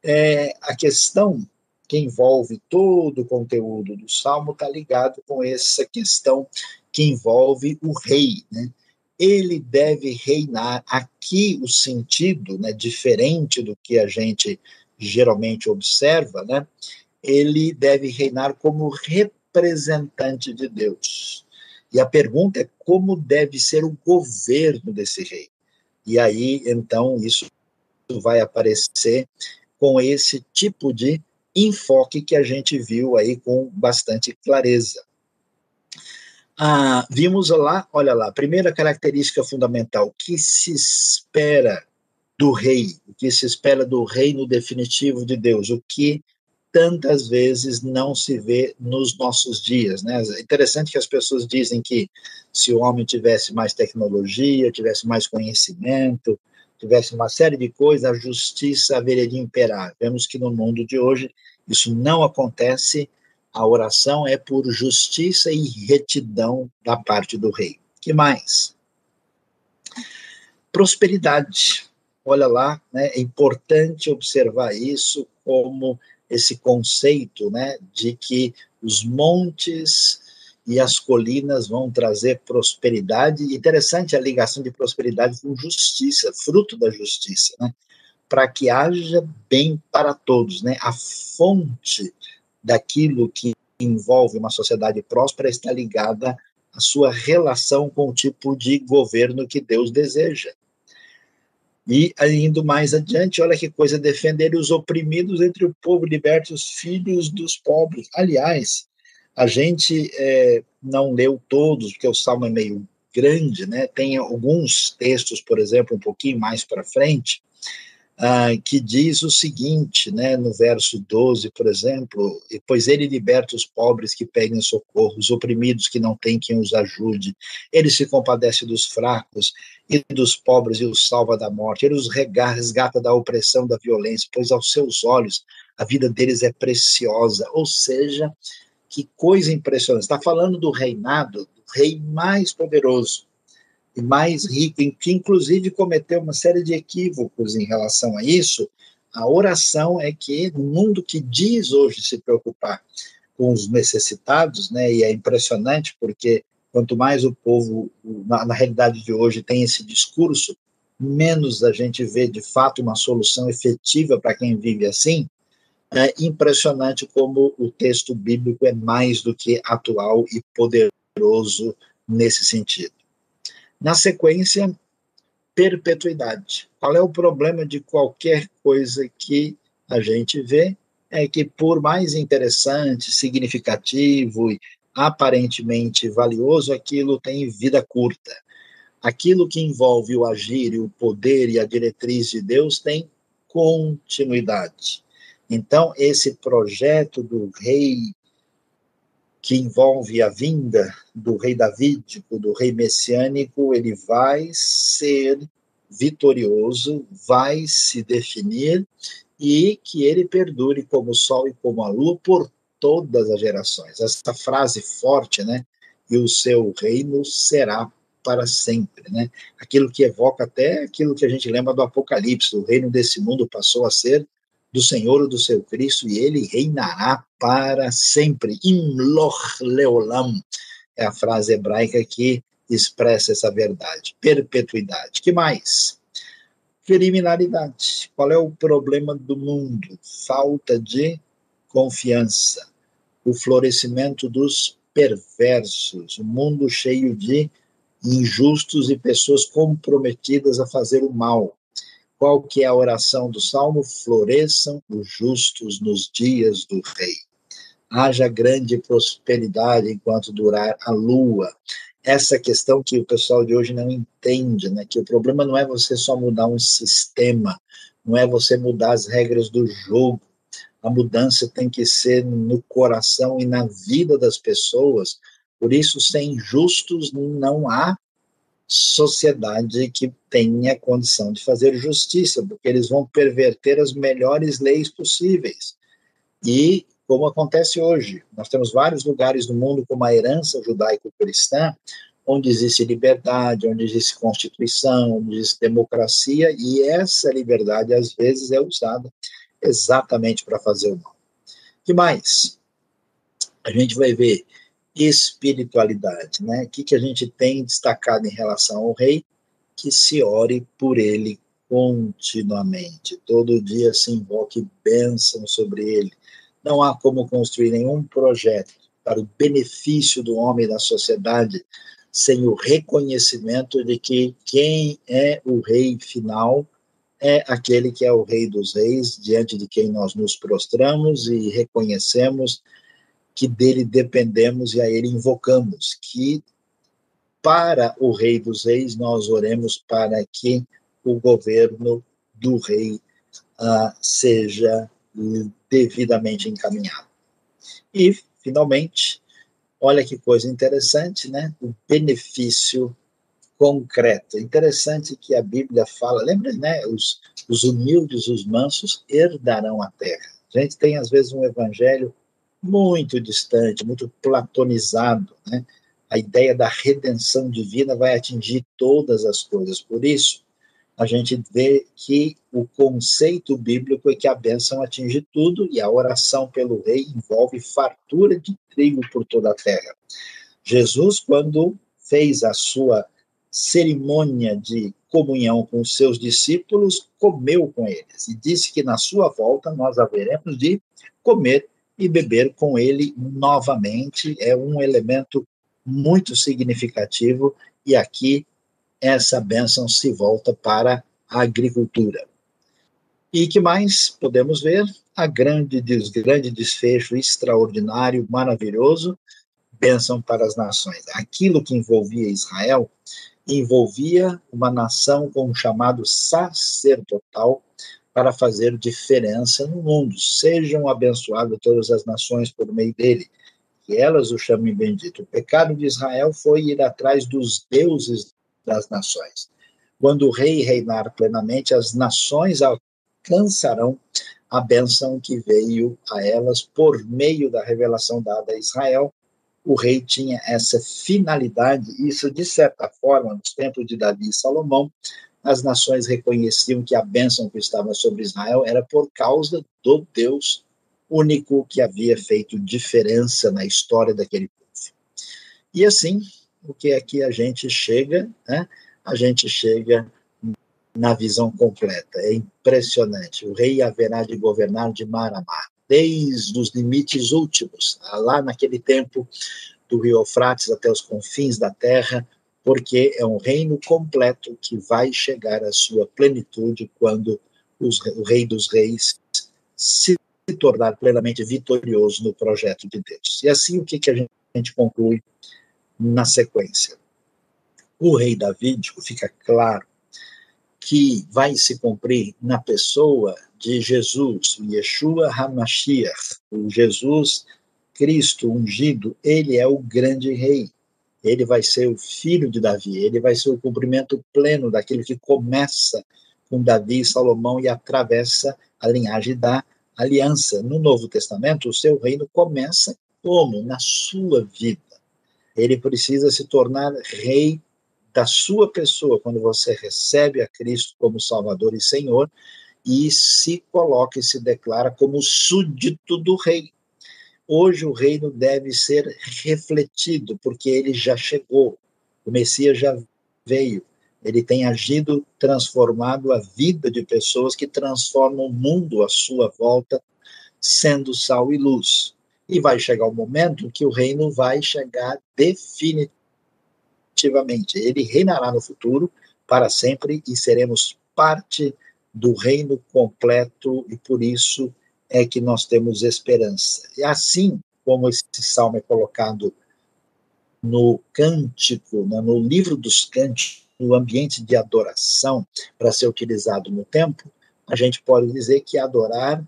é a questão que envolve todo o conteúdo do Salmo está ligado com essa questão que envolve o rei, né? Ele deve reinar. Aqui o sentido, né, diferente do que a gente geralmente observa, né? Ele deve reinar como representante de Deus. E a pergunta é como deve ser o governo desse rei. E aí, então, isso vai aparecer com esse tipo de enfoque que a gente viu aí com bastante clareza. Ah, vimos lá, olha lá, primeira característica fundamental, o que se espera do rei, o que se espera do reino definitivo de Deus, o que tantas vezes não se vê nos nossos dias. Né? É interessante que as pessoas dizem que se o homem tivesse mais tecnologia, tivesse mais conhecimento, tivesse uma série de coisas, a justiça haveria de imperar. Vemos que no mundo de hoje isso não acontece. A oração é por justiça e retidão da parte do rei. Que mais? Prosperidade. Olha lá, né? é importante observar isso como esse conceito né, de que os montes e as colinas vão trazer prosperidade. Interessante a ligação de prosperidade com justiça, fruto da justiça, né? para que haja bem para todos. Né? A fonte daquilo que envolve uma sociedade próspera está ligada à sua relação com o tipo de governo que Deus deseja. E indo mais adiante, olha que coisa, defender os oprimidos entre o povo, liberte os filhos dos pobres. Aliás, a gente é, não leu todos, porque o salmo é meio grande, né? Tem alguns textos, por exemplo, um pouquinho mais para frente, ah, que diz o seguinte, né, no verso 12, por exemplo, pois ele liberta os pobres que pedem socorro, os oprimidos que não têm quem os ajude, ele se compadece dos fracos e dos pobres e os salva da morte, ele os resgata da opressão, da violência, pois aos seus olhos a vida deles é preciosa, ou seja, que coisa impressionante, está falando do reinado do rei mais poderoso, mais rico, que inclusive cometeu uma série de equívocos em relação a isso, a oração é que, no mundo que diz hoje se preocupar com os necessitados, né? E é impressionante porque quanto mais o povo, na, na realidade de hoje, tem esse discurso, menos a gente vê de fato uma solução efetiva para quem vive assim. É impressionante como o texto bíblico é mais do que atual e poderoso nesse sentido. Na sequência, perpetuidade. Qual é o problema de qualquer coisa que a gente vê? É que, por mais interessante, significativo e aparentemente valioso, aquilo tem vida curta. Aquilo que envolve o agir e o poder e a diretriz de Deus tem continuidade. Então, esse projeto do rei que envolve a vinda do rei davídico, do rei messiânico, ele vai ser vitorioso, vai se definir e que ele perdure como o sol e como a lua por todas as gerações. Essa frase forte, né? E o seu reino será para sempre, né? Aquilo que evoca até aquilo que a gente lembra do Apocalipse, o reino desse mundo passou a ser do Senhor e do seu Cristo, e ele reinará para sempre. Imloch leolam é a frase hebraica que expressa essa verdade. Perpetuidade. que mais? Criminalidade. Qual é o problema do mundo? Falta de confiança. O florescimento dos perversos. O mundo cheio de injustos e pessoas comprometidas a fazer o mal. Qual que é a oração do Salmo? Floresçam os justos nos dias do rei. Haja grande prosperidade enquanto durar a lua. Essa questão que o pessoal de hoje não entende, né? Que o problema não é você só mudar um sistema, não é você mudar as regras do jogo. A mudança tem que ser no coração e na vida das pessoas. Por isso, sem justos não há sociedade que tenha condição de fazer justiça, porque eles vão perverter as melhores leis possíveis. E, como acontece hoje, nós temos vários lugares do mundo com uma herança judaico-cristã, onde existe liberdade, onde existe constituição, onde existe democracia, e essa liberdade, às vezes, é usada exatamente para fazer o mal. que mais? A gente vai ver espiritualidade, né? O que, que a gente tem destacado em relação ao rei? Que se ore por ele continuamente, todo dia se invoque bênção sobre ele. Não há como construir nenhum projeto para o benefício do homem e da sociedade sem o reconhecimento de que quem é o rei final é aquele que é o rei dos reis, diante de quem nós nos prostramos e reconhecemos que dele dependemos e a ele invocamos, que para o Rei dos Reis nós oremos para que o governo do Rei uh, seja devidamente encaminhado. E, finalmente, olha que coisa interessante, né? O benefício concreto. Interessante que a Bíblia fala, lembra, né? Os, os humildes, os mansos herdarão a terra. A gente tem, às vezes, um evangelho muito distante, muito platonizado, né? A ideia da redenção divina vai atingir todas as coisas. Por isso, a gente vê que o conceito bíblico é que a bênção atinge tudo e a oração pelo rei envolve fartura de trigo por toda a terra. Jesus, quando fez a sua cerimônia de comunhão com os seus discípulos, comeu com eles e disse que na sua volta nós haveremos de comer e beber com ele novamente é um elemento muito significativo e aqui essa bênção se volta para a agricultura. E que mais podemos ver? A grande, grande desfecho extraordinário, maravilhoso, bênção para as nações. Aquilo que envolvia Israel envolvia uma nação com um chamado sacerdotal para fazer diferença no mundo. Sejam abençoadas todas as nações por meio dele, que elas o chamem bendito. O pecado de Israel foi ir atrás dos deuses das nações. Quando o rei reinar plenamente, as nações alcançarão a bênção que veio a elas por meio da revelação dada a Israel. O rei tinha essa finalidade, isso de certa forma, nos tempos de Davi e Salomão, as nações reconheciam que a bênção que estava sobre Israel era por causa do Deus único que havia feito diferença na história daquele povo. E assim, o que aqui a gente chega, né? A gente chega na visão completa. É impressionante. O rei haverá de governar de mar a mar, desde os limites últimos, lá naquele tempo do rio Eufrates até os confins da terra, porque é um reino completo que vai chegar à sua plenitude quando os, o Rei dos Reis se tornar plenamente vitorioso no projeto de Deus. E assim, o que, que a gente, conclui na sequência? O rei Davídico fica claro que vai se cumprir na pessoa de Jesus, Yeshua HaMashiach, o Jesus Cristo ungido, ele é o grande rei. Ele vai ser o filho de Davi, ele vai ser o cumprimento pleno daquilo que começa com Davi e Salomão e atravessa a linhagem da aliança. No Novo Testamento, o seu reino começa como? Na sua vida. Ele precisa se tornar rei da sua pessoa quando você recebe a Cristo como Salvador e Senhor e se coloca e se declara como súdito do rei. Hoje o reino deve ser refletido, porque ele já chegou, o Messias já veio, ele tem agido, transformado a vida de pessoas que transformam o mundo à sua volta, sendo sal e luz. E vai chegar o momento que o reino vai chegar definitivamente. Ele reinará no futuro para sempre e seremos parte do reino completo e por isso é que nós temos esperança. E assim como esse salmo é colocado no cântico, né, no livro dos cânticos, no ambiente de adoração para ser utilizado no tempo, a gente pode dizer que adorar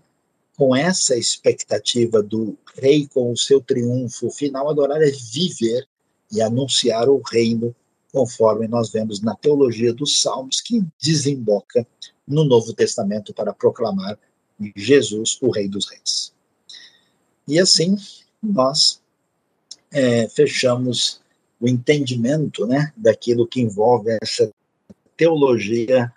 com essa expectativa do rei com o seu triunfo final, adorar é viver e anunciar o reino, conforme nós vemos na teologia dos Salmos, que desemboca no Novo Testamento para proclamar Jesus, o Rei dos Reis. E assim nós é, fechamos o entendimento né, daquilo que envolve essa teologia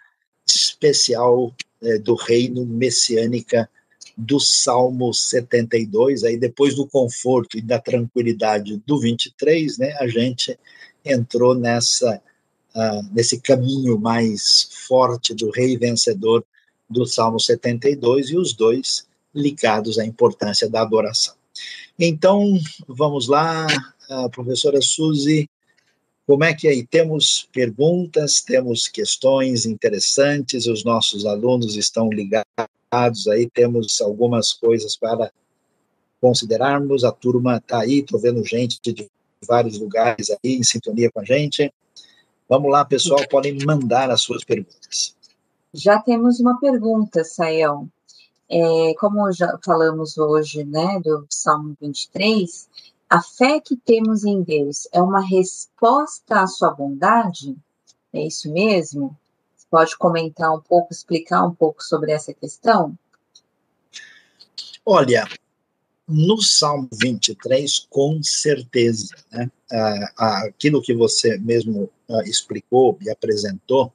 especial é, do reino messiânica do Salmo 72, aí depois do conforto e da tranquilidade do 23, né, a gente entrou nessa uh, nesse caminho mais forte do rei vencedor do Salmo 72 e os dois ligados à importância da adoração. Então, vamos lá, professora Suzy, como é que aí temos perguntas, temos questões interessantes, os nossos alunos estão ligados aí, temos algumas coisas para considerarmos, a turma está aí, estou vendo gente de vários lugares aí em sintonia com a gente. Vamos lá, pessoal, podem mandar as suas perguntas. Já temos uma pergunta, Sayão. É, como já falamos hoje, né, do Salmo 23, a fé que temos em Deus é uma resposta à sua bondade? É isso mesmo? Você pode comentar um pouco, explicar um pouco sobre essa questão? Olha, no Salmo 23, com certeza, né, aquilo que você mesmo ah, explicou e apresentou,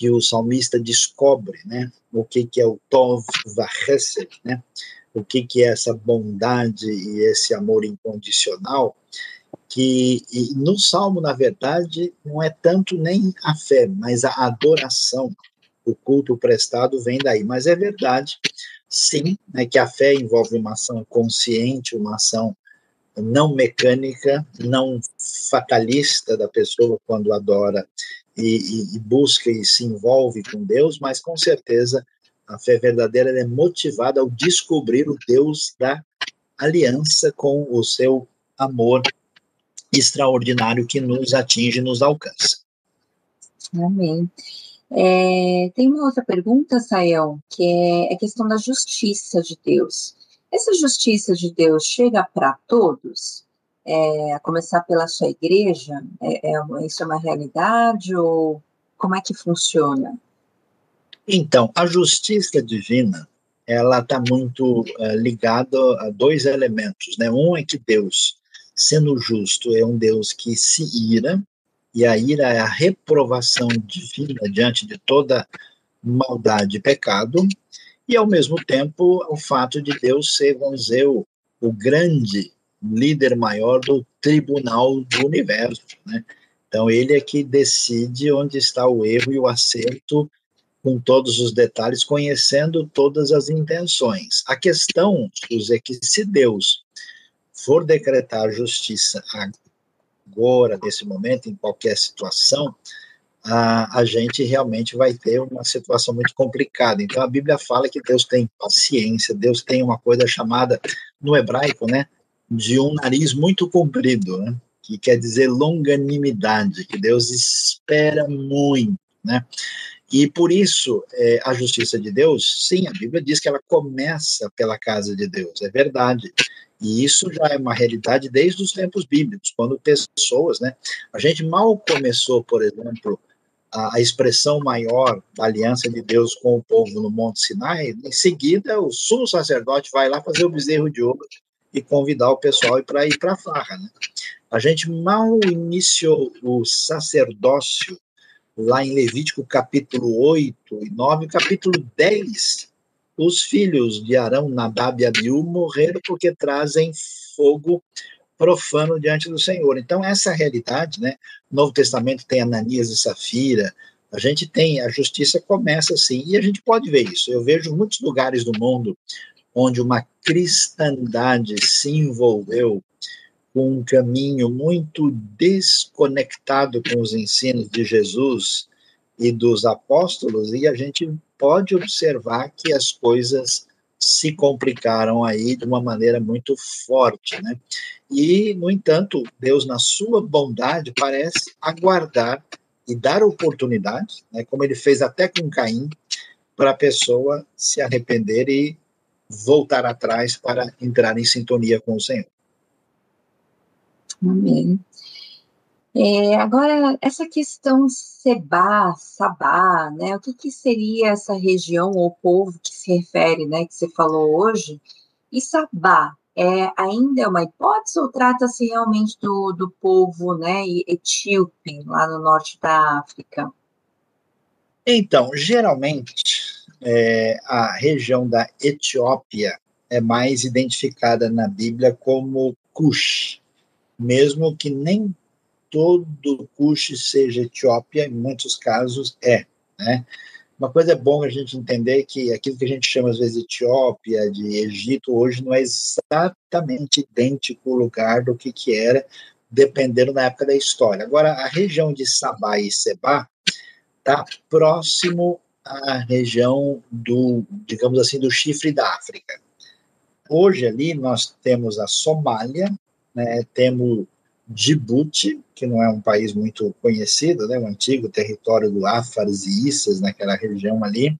que o salmista descobre, né? O que que é o Tov Vahesed, né? O que que é essa bondade e esse amor incondicional, que no salmo, na verdade, não é tanto nem a fé, mas a adoração, o culto prestado vem daí. Mas é verdade, sim, né, que a fé envolve uma ação consciente, uma ação não mecânica, não fatalista da pessoa quando adora e, e, busca e se envolve com Deus, mas com certeza a fé verdadeira é motivada ao descobrir o Deus da aliança com o seu amor extraordinário que nos atinge e nos alcança. Amém. É, tem uma outra pergunta, Sayão, que é a questão da justiça de Deus. Essa justiça de Deus chega para todos? É, a começar pela sua igreja? É, é, isso é uma realidade ou como é que funciona? Então, a justiça divina, ela está muito uh, ligada a dois elementos, né? Um é que Deus, sendo justo, é um Deus que se ira, e a ira é a reprovação divina diante de toda maldade e pecado, e ao mesmo tempo o fato de Deus ser, vamos dizer, o, o grande líder maior do tribunal do universo, né? Então ele é que decide onde está o erro e o acerto com todos os detalhes, conhecendo todas as intenções. A questão, José, é que se Deus for decretar justiça agora, nesse momento, em qualquer situação, a, a gente realmente vai ter uma situação muito complicada. Então a Bíblia fala que Deus tem paciência, Deus tem uma coisa chamada, no hebraico, né, de um nariz muito comprido, né, que quer dizer longanimidade, que Deus espera muito, né? E por isso, é, a justiça de Deus, sim, a Bíblia diz que ela começa pela casa de Deus, é verdade. E isso já é uma realidade desde os tempos bíblicos, quando pessoas, né? A gente mal começou, por exemplo, a, a expressão maior da aliança de Deus com o povo no Monte Sinai, em seguida o sumo sacerdote vai lá fazer o bezerro de ouro e convidar o pessoal para ir para a farra, né? A gente mal iniciou o sacerdócio lá em Levítico capítulo 8 e 9, capítulo 10, os filhos de Arão, Nadab e Abiú morreram porque trazem fogo profano diante do Senhor. Então, essa realidade, né? No Novo Testamento tem Ananias e Safira, a gente tem, a justiça começa assim, e a gente pode ver isso. Eu vejo muitos lugares do mundo onde uma cristandade se envolveu com um caminho muito desconectado com os ensinos de Jesus e dos apóstolos, e a gente pode observar que as coisas se complicaram aí de uma maneira muito forte, né? E, no entanto, Deus, na sua bondade, parece aguardar e dar oportunidade, né, como ele fez até com Caim, para a pessoa se arrepender e voltar atrás para entrar em sintonia com o Senhor. Amém. É, agora, essa questão Seba, Sabá, né? O que, que seria essa região ou povo que se refere, né? Que você falou hoje? E Sabá, é, ainda é uma hipótese ou trata-se realmente do, do povo, né? Etíope, lá no norte da África? Então, geralmente, é, a região da Etiópia é mais identificada na Bíblia como Cush, mesmo que nem todo Cush seja Etiópia, em muitos casos é, né? Uma coisa é bom a gente entender que aquilo que a gente chama às vezes de Etiópia, de Egito, hoje não é exatamente idêntico o lugar do que, que era, dependendo da época da história. Agora, a região de Sabá e Sebá está próximo à região do, digamos assim, do chifre da África. Hoje ali nós temos a Somália, né, temos Djibouti, que não é um país muito conhecido, né, um antigo território do Afars e Issas, naquela região ali.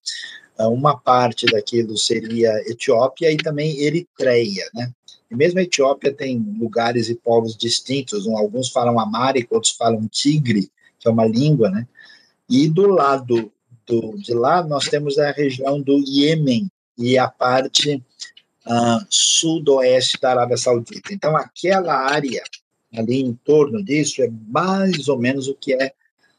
Ah, uma parte daquilo seria Etiópia e também Eritreia, né? E mesmo a Etiópia tem lugares e povos distintos, alguns falam amárico, outros falam tigre, que é uma língua, né? E do lado de lá nós temos a região do Iêmen e a parte uh, sudoeste da Arábia Saudita. Então, aquela área ali em torno disso é mais ou menos o que é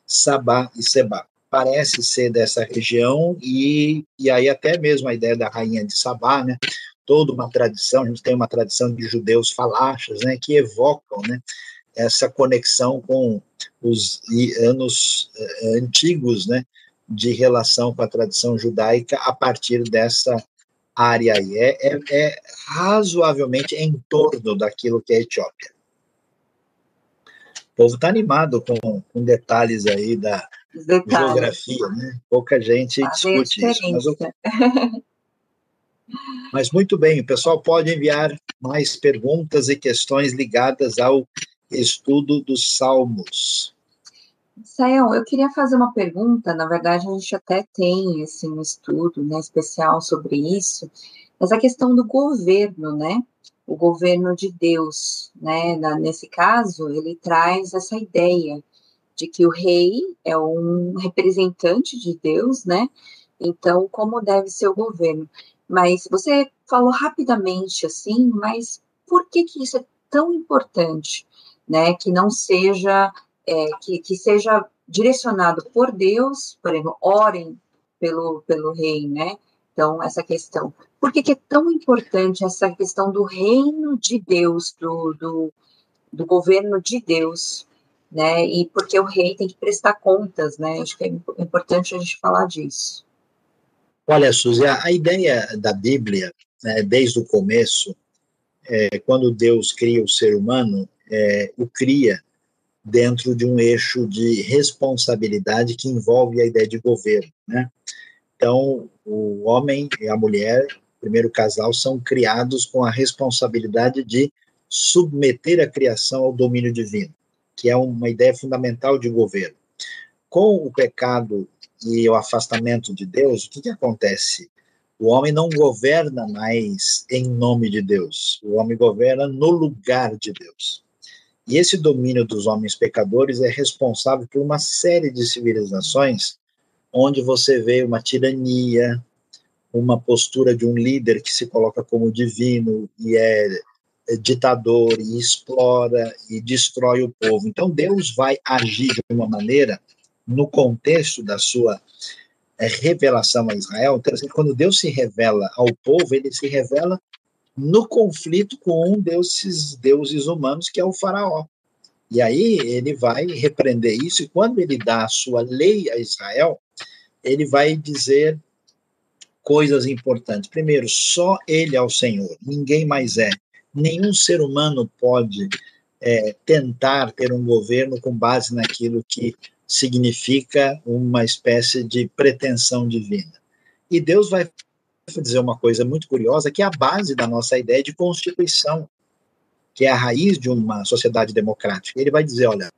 Sabá e Sebá. Parece ser dessa região, e, e aí até mesmo a ideia da rainha de Sabá, né? Toda uma tradição, a gente tem uma tradição de judeus falachas, né? Que evocam, né? Essa conexão com os anos uh, antigos, né? De relação com a tradição judaica a partir dessa área aí. É, é, é razoavelmente em torno daquilo que é a Etiópia. O povo está animado com, com, detalhes aí da detalhes. geografia, né? Pouca gente discute isso. Mas, eu... *laughs* mas muito bem, o pessoal pode enviar mais perguntas e questões ligadas ao estudo dos Salmos. Sayão, eu queria fazer uma pergunta, na verdade a gente até tem assim, um estudo né, especial sobre isso, mas a questão do governo, né? O governo de Deus, né? nesse caso, ele traz essa ideia de que o rei é um representante de Deus, né? Então, como deve ser o governo? Mas você falou rapidamente assim, mas por que que isso é tão importante, né? Que não seja é, que, que seja direcionado por Deus, por exemplo, orem pelo, pelo rei, né? Então, essa questão. Por que, que é tão importante essa questão do reino de Deus, do, do, do governo de Deus, né? E porque o rei tem que prestar contas, né? Acho que é importante a gente falar disso. Olha, Suzy, a ideia da Bíblia, né, desde o começo, é, quando Deus cria o ser humano, é, o cria dentro de um eixo de responsabilidade que envolve a ideia de governo, né? Então, o homem e a mulher, primeiro casal, são criados com a responsabilidade de submeter a criação ao domínio divino, que é uma ideia fundamental de governo. Com o pecado e o afastamento de Deus, o que, que acontece? O homem não governa mais em nome de Deus, o homem governa no lugar de Deus. E esse domínio dos homens pecadores é responsável por uma série de civilizações onde você vê uma tirania, uma postura de um líder que se coloca como divino e é, é ditador e explora e destrói o povo. Então Deus vai agir de uma maneira no contexto da sua é, revelação a Israel. Então, assim, quando Deus se revela ao povo, ele se revela no conflito com um desses deuses humanos, que é o faraó. E aí ele vai repreender isso, e quando ele dá a sua lei a Israel, ele vai dizer coisas importantes. Primeiro, só ele é o Senhor, ninguém mais é. Nenhum ser humano pode é, tentar ter um governo com base naquilo que significa uma espécie de pretensão divina. E Deus vai dizer uma coisa muito curiosa, que é a base da nossa ideia de constituição, que é a raiz de uma sociedade democrática. Ele vai dizer, olha,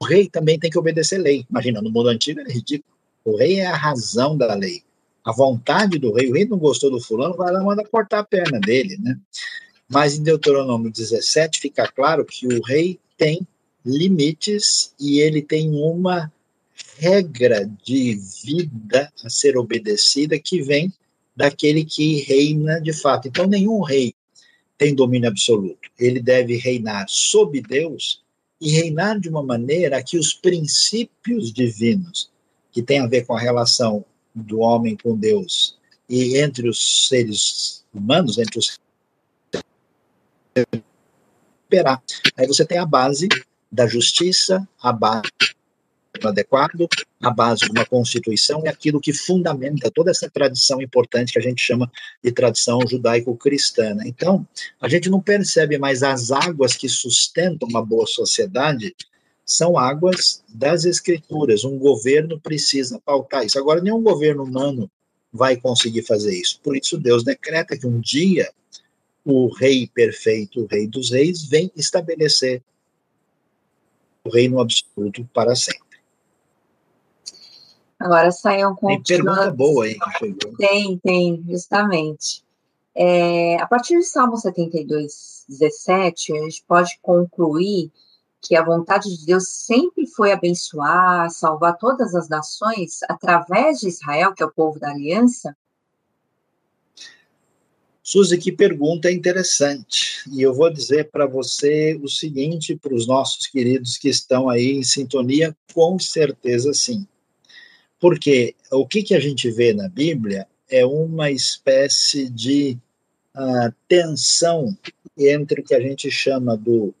o rei também tem que obedecer lei. Imagina, no mundo antigo era ridículo. O rei é a razão da lei. A vontade do rei, o rei não gostou do fulano, vai lá e manda cortar a perna dele, né? Mas em Deuteronômio 17 fica claro que o rei tem limites e ele tem uma regra de vida a ser obedecida que vem daquele que reina de fato. Então, nenhum rei tem domínio absoluto. Ele deve reinar sob Deus e reinar de uma maneira que os princípios divinos, que tem a ver com a relação do homem com Deus e entre os seres humanos, entre os Aí você tem a base da justiça, a base adequado, a base de uma constituição é aquilo que fundamenta toda essa tradição importante que a gente chama de tradição judaico-cristã. Né? Então, a gente não percebe mais as águas que sustentam uma boa sociedade são águas das escrituras. Um governo precisa pautar isso. Agora, nenhum governo humano vai conseguir fazer isso. Por isso, Deus decreta que um dia o rei perfeito, o rei dos reis, vem estabelecer o reino absoluto para sempre. Agora saiam com. Tem pergunta boa aí que chegou. Tem, tem, justamente. É, a partir do Salmo 72, 17, a gente pode concluir que a vontade de Deus sempre foi abençoar, salvar todas as nações através de Israel, que é o povo da aliança? Suzy, que pergunta interessante. E eu vou dizer para você o seguinte, para os nossos queridos que estão aí em sintonia, com certeza sim. Porque o que, que a gente vê na Bíblia é uma espécie de uh, tensão entre o que a gente chama do,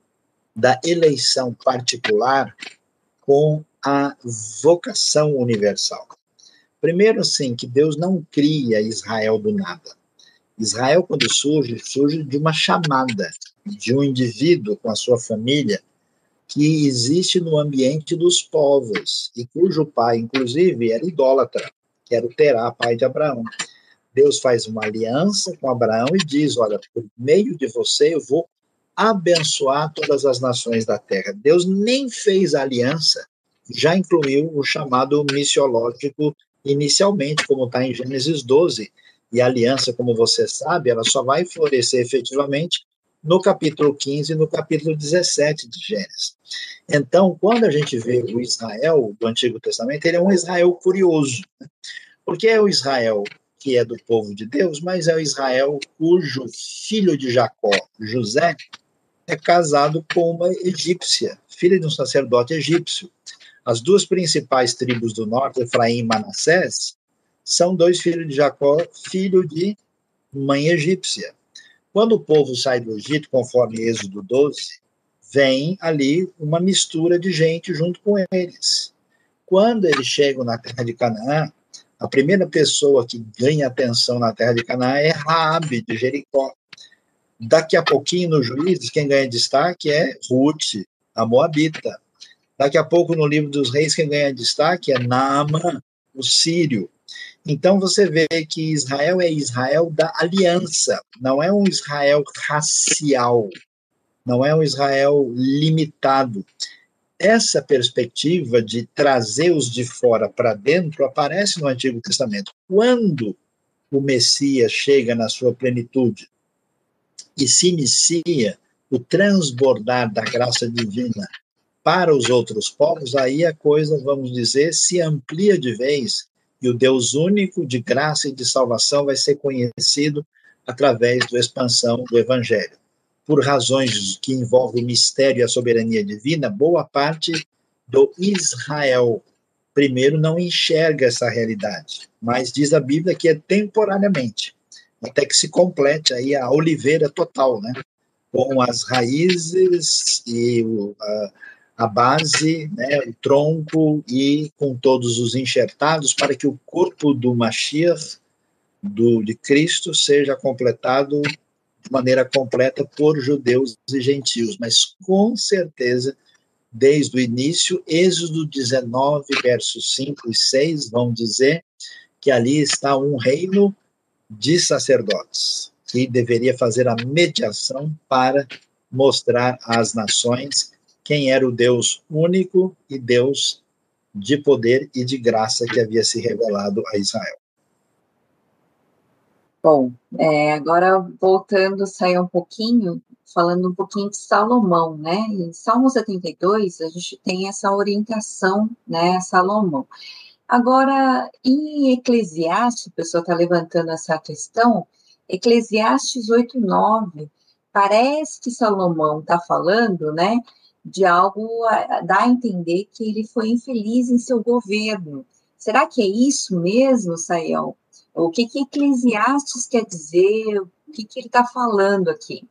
da eleição particular com a vocação universal. Primeiro, assim, que Deus não cria Israel do nada. Israel, quando surge, surge de uma chamada de um indivíduo com a sua família que existe no ambiente dos povos e cujo pai, inclusive, era idólatra, que era o Terá, pai de Abraão. Deus faz uma aliança com Abraão e diz: Olha, por meio de você eu vou abençoar todas as nações da terra. Deus nem fez aliança, já incluiu o chamado missiológico inicialmente, como está em Gênesis 12. E a aliança, como você sabe, ela só vai florescer efetivamente no capítulo 15 e no capítulo 17 de Gênesis. Então, quando a gente vê o Israel do Antigo Testamento, ele é um Israel curioso, né? porque é o Israel que é do povo de Deus, mas é o Israel cujo filho de Jacó, José, é casado com uma egípcia, filha de um sacerdote egípcio. As duas principais tribos do norte, Efraim e Manassés, são dois filhos de Jacó, filho de mãe egípcia. Quando o povo sai do Egito, conforme Êxodo 12, vem ali uma mistura de gente junto com eles. Quando eles chegam na terra de Canaã, a primeira pessoa que ganha atenção na terra de Canaã é Raabe de Jericó. Daqui a pouquinho no Juízes, quem ganha destaque é Ruth, a Moabita. Daqui a pouco no livro dos Reis, quem ganha destaque é Naamã, o sírio. Então você vê que Israel é Israel da aliança, não é um Israel racial, não é um Israel limitado. Essa perspectiva de trazer os de fora para dentro aparece no Antigo Testamento. Quando o Messias chega na sua plenitude e se inicia o transbordar da graça divina para os outros povos, aí a coisa, vamos dizer, se amplia de vez e o Deus único de graça e de salvação vai ser conhecido através da expansão do Evangelho por razões que envolvem o mistério e a soberania divina, boa parte do Israel primeiro não enxerga essa realidade, mas diz a Bíblia que é temporariamente, até que se complete aí a oliveira total, né? Com as raízes e o, a, a base, né, o tronco e com todos os enxertados para que o corpo do Mashiach, do, de Cristo, seja completado de maneira completa por judeus e gentios, mas com certeza, desde o início, Êxodo 19, versos 5 e 6 vão dizer que ali está um reino de sacerdotes, que deveria fazer a mediação para mostrar às nações quem era o Deus único e Deus de poder e de graça que havia se revelado a Israel. Bom, é, agora voltando, sair um pouquinho, falando um pouquinho de Salomão, né? Em Salmo 72, a gente tem essa orientação, né, a Salomão. Agora, em Eclesiastes, a pessoa está levantando essa questão, Eclesiastes 8:9, parece que Salomão está falando, né, de algo a, dá a entender que ele foi infeliz em seu governo. Será que é isso mesmo, Sayão? O que, que Eclesiastes quer dizer? O que, que ele está falando aqui?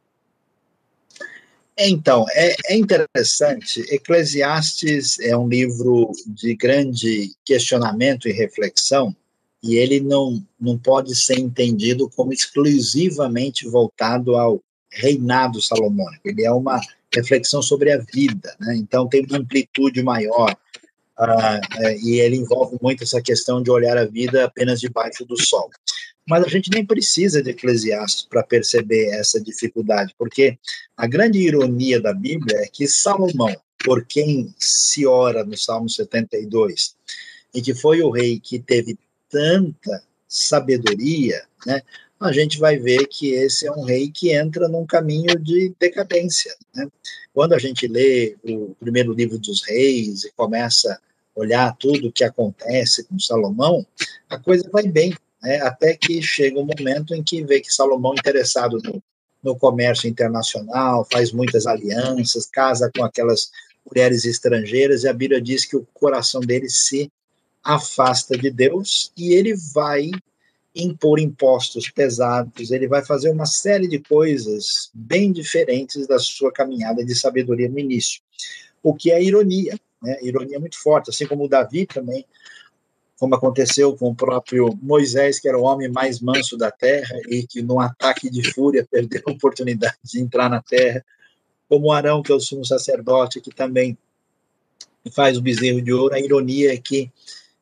Então, é, é, interessante. Eclesiastes é um livro de grande questionamento e reflexão, e ele não, não pode ser entendido como exclusivamente voltado ao reinado salomônico. Ele é uma reflexão sobre a vida, né? então tem uma amplitude maior, ah, é, e ele envolve muito essa questão de olhar a vida apenas debaixo do sol. Mas a gente nem precisa de Eclesiastes para perceber essa dificuldade, porque a grande ironia da Bíblia é que Salomão, por quem se ora no Salmo 72, e que foi o rei que teve tanta sabedoria, né, a gente vai ver que esse é um rei que entra num caminho de decadência. Né? Quando a gente lê o primeiro livro dos reis e começa olhar tudo o que acontece com Salomão, a coisa vai bem, né? até que chega um momento em que vê que Salomão, interessado no, no comércio internacional, faz muitas alianças, casa com aquelas mulheres estrangeiras, e a Bíblia diz que o coração dele se afasta de Deus e ele vai impor impostos pesados, ele vai fazer uma série de coisas bem diferentes da sua caminhada de sabedoria no início. O que é ironia, né? Ironia muito forte, assim como o Davi também, como aconteceu com o próprio Moisés, que era o homem mais manso da terra e que, num ataque de fúria, *laughs* perdeu a oportunidade de entrar na terra, como Arão, que é o sumo sacerdote, que também faz o bezerro de ouro. A ironia é que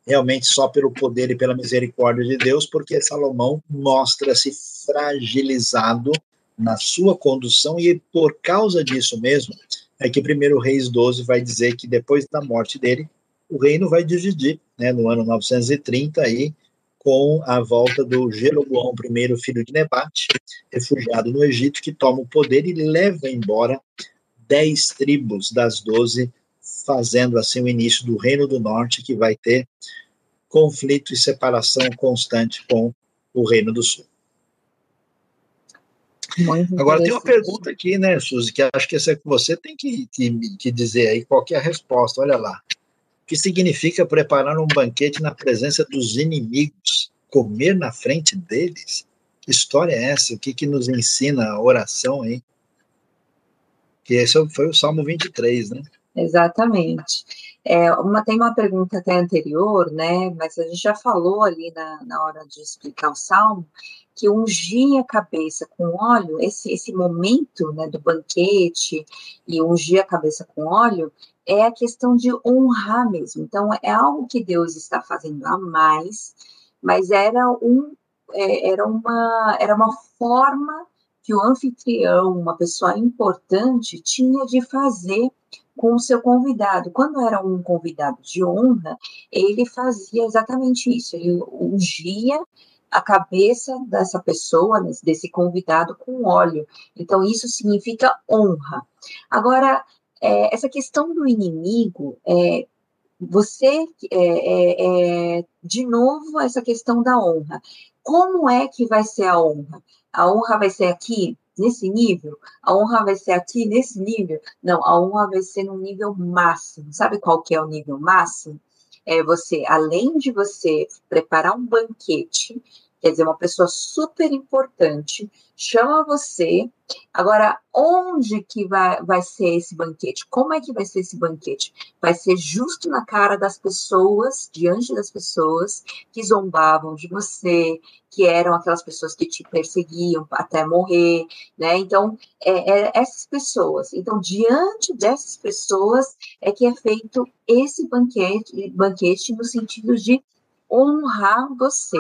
realmente só pelo poder e pela misericórdia de Deus, porque Salomão mostra-se fragilizado na sua condução e por causa disso mesmo, é que primeiro Reis 12 vai dizer que depois da morte dele, o reino vai dividir, né, no ano 930 aí, com a volta do Jeroboão I, filho de Nebate, refugiado no Egito, que toma o poder e leva embora dez tribos das doze, fazendo assim o início do Reino do Norte, que vai ter conflito e separação constante com o Reino do Sul. Agora tem uma pergunta aqui, né, Suzy, que acho que essa é que você tem que, que, que dizer aí qual é a resposta. Olha lá. O que significa preparar um banquete na presença dos inimigos? comer na frente deles? Que história é essa? O que, que nos ensina a oração aí? Que esse foi o Salmo 23, né? Exatamente. É, uma, tem uma pergunta até anterior, né? Mas a gente já falou ali na, na hora de explicar o salmo que ungir a cabeça com óleo, esse, esse momento né, do banquete e ungir a cabeça com óleo, é a questão de honrar mesmo. Então, é algo que Deus está fazendo a mais, mas era, um, é, era, uma, era uma forma que o anfitrião, uma pessoa importante, tinha de fazer com o seu convidado. Quando era um convidado de honra, ele fazia exatamente isso, ele ungia a cabeça dessa pessoa, desse convidado, com óleo. Então, isso significa honra. Agora, é, essa questão do inimigo, é, você, é, é, é, de novo, essa questão da honra. Como é que vai ser a honra? A honra vai ser aqui, nesse nível? A honra vai ser aqui, nesse nível? Não, a honra vai ser no nível máximo. Sabe qual que é o nível máximo? É você, além de você preparar um banquete, quer dizer, uma pessoa super importante, chama você. Agora, onde que vai, vai ser esse banquete? Como é que vai ser esse banquete? Vai ser justo na cara das pessoas, diante das pessoas que zombavam de você, que eram aquelas pessoas que te perseguiam até morrer, né? Então, é, é, essas pessoas. Então, diante dessas pessoas é que é feito esse banquete, banquete no sentido de honrar você.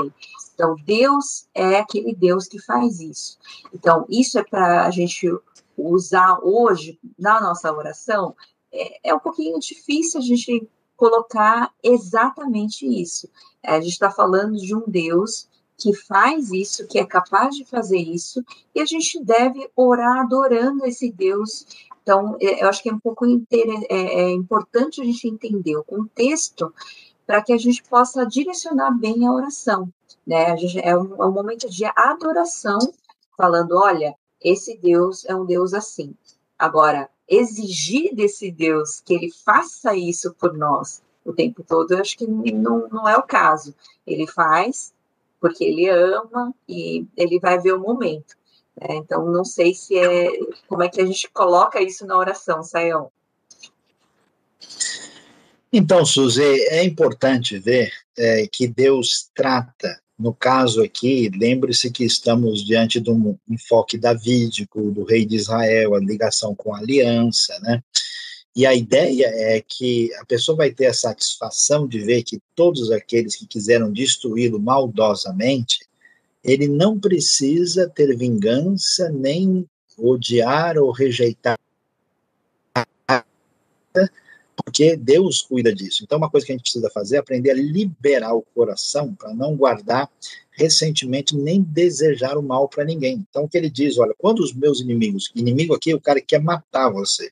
Então, Deus é aquele Deus que faz isso. Então, isso é para a gente usar hoje na nossa oração. É, é, um pouquinho difícil a gente colocar exatamente isso. É, a gente está falando de um Deus que faz isso, que é capaz de fazer isso, e a gente deve orar adorando esse Deus. Então, é, eu acho que é um pouco é, é importante a gente entender o contexto para que a gente possa direcionar bem a oração. Né? A gente, é, um, é um momento de adoração, falando: olha, esse Deus é um Deus assim. Agora, exigir desse Deus que ele faça isso por nós o tempo todo, eu acho que não, não é o caso. Ele faz porque ele ama e ele vai ver o momento. Né? Então, não sei se é. Como é que a gente coloca isso na oração, Sayão? Então, Suzy, é importante ver é, que Deus trata, no caso aqui, lembre-se que estamos diante de um enfoque davídico, do rei de Israel, a ligação com a aliança, né? E a ideia é que a pessoa vai ter a satisfação de ver que todos aqueles que quiseram destruí-lo maldosamente, ele não precisa ter vingança, nem odiar ou rejeitar porque Deus cuida disso. Então, uma coisa que a gente precisa fazer é aprender a liberar o coração para não guardar ressentimento nem desejar o mal para ninguém. Então, o que ele diz, olha, quando os meus inimigos, inimigo aqui o cara que quer matar você,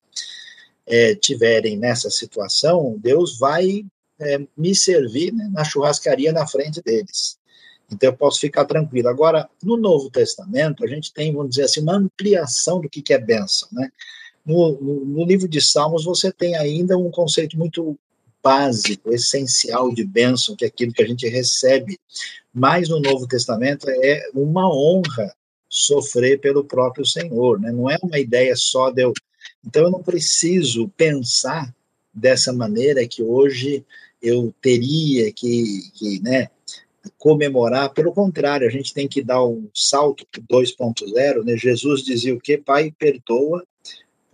é, tiverem nessa situação, Deus vai é, me servir né, na churrascaria na frente deles. Então eu posso ficar tranquilo. Agora, no Novo Testamento, a gente tem, vamos dizer assim, uma ampliação do que, que é bênção, né? No, no, livro de Salmos, você tem ainda um conceito muito básico, essencial de bênção, que é aquilo que a gente recebe. Mas no Novo Testamento é uma honra sofrer pelo próprio Senhor, né? não é uma ideia só de eu. Então eu não preciso pensar dessa maneira que hoje eu teria que, que né, comemorar, pelo contrário, a gente tem que dar um salto 2.0, né? Jesus dizia o que? Pai, perdoa,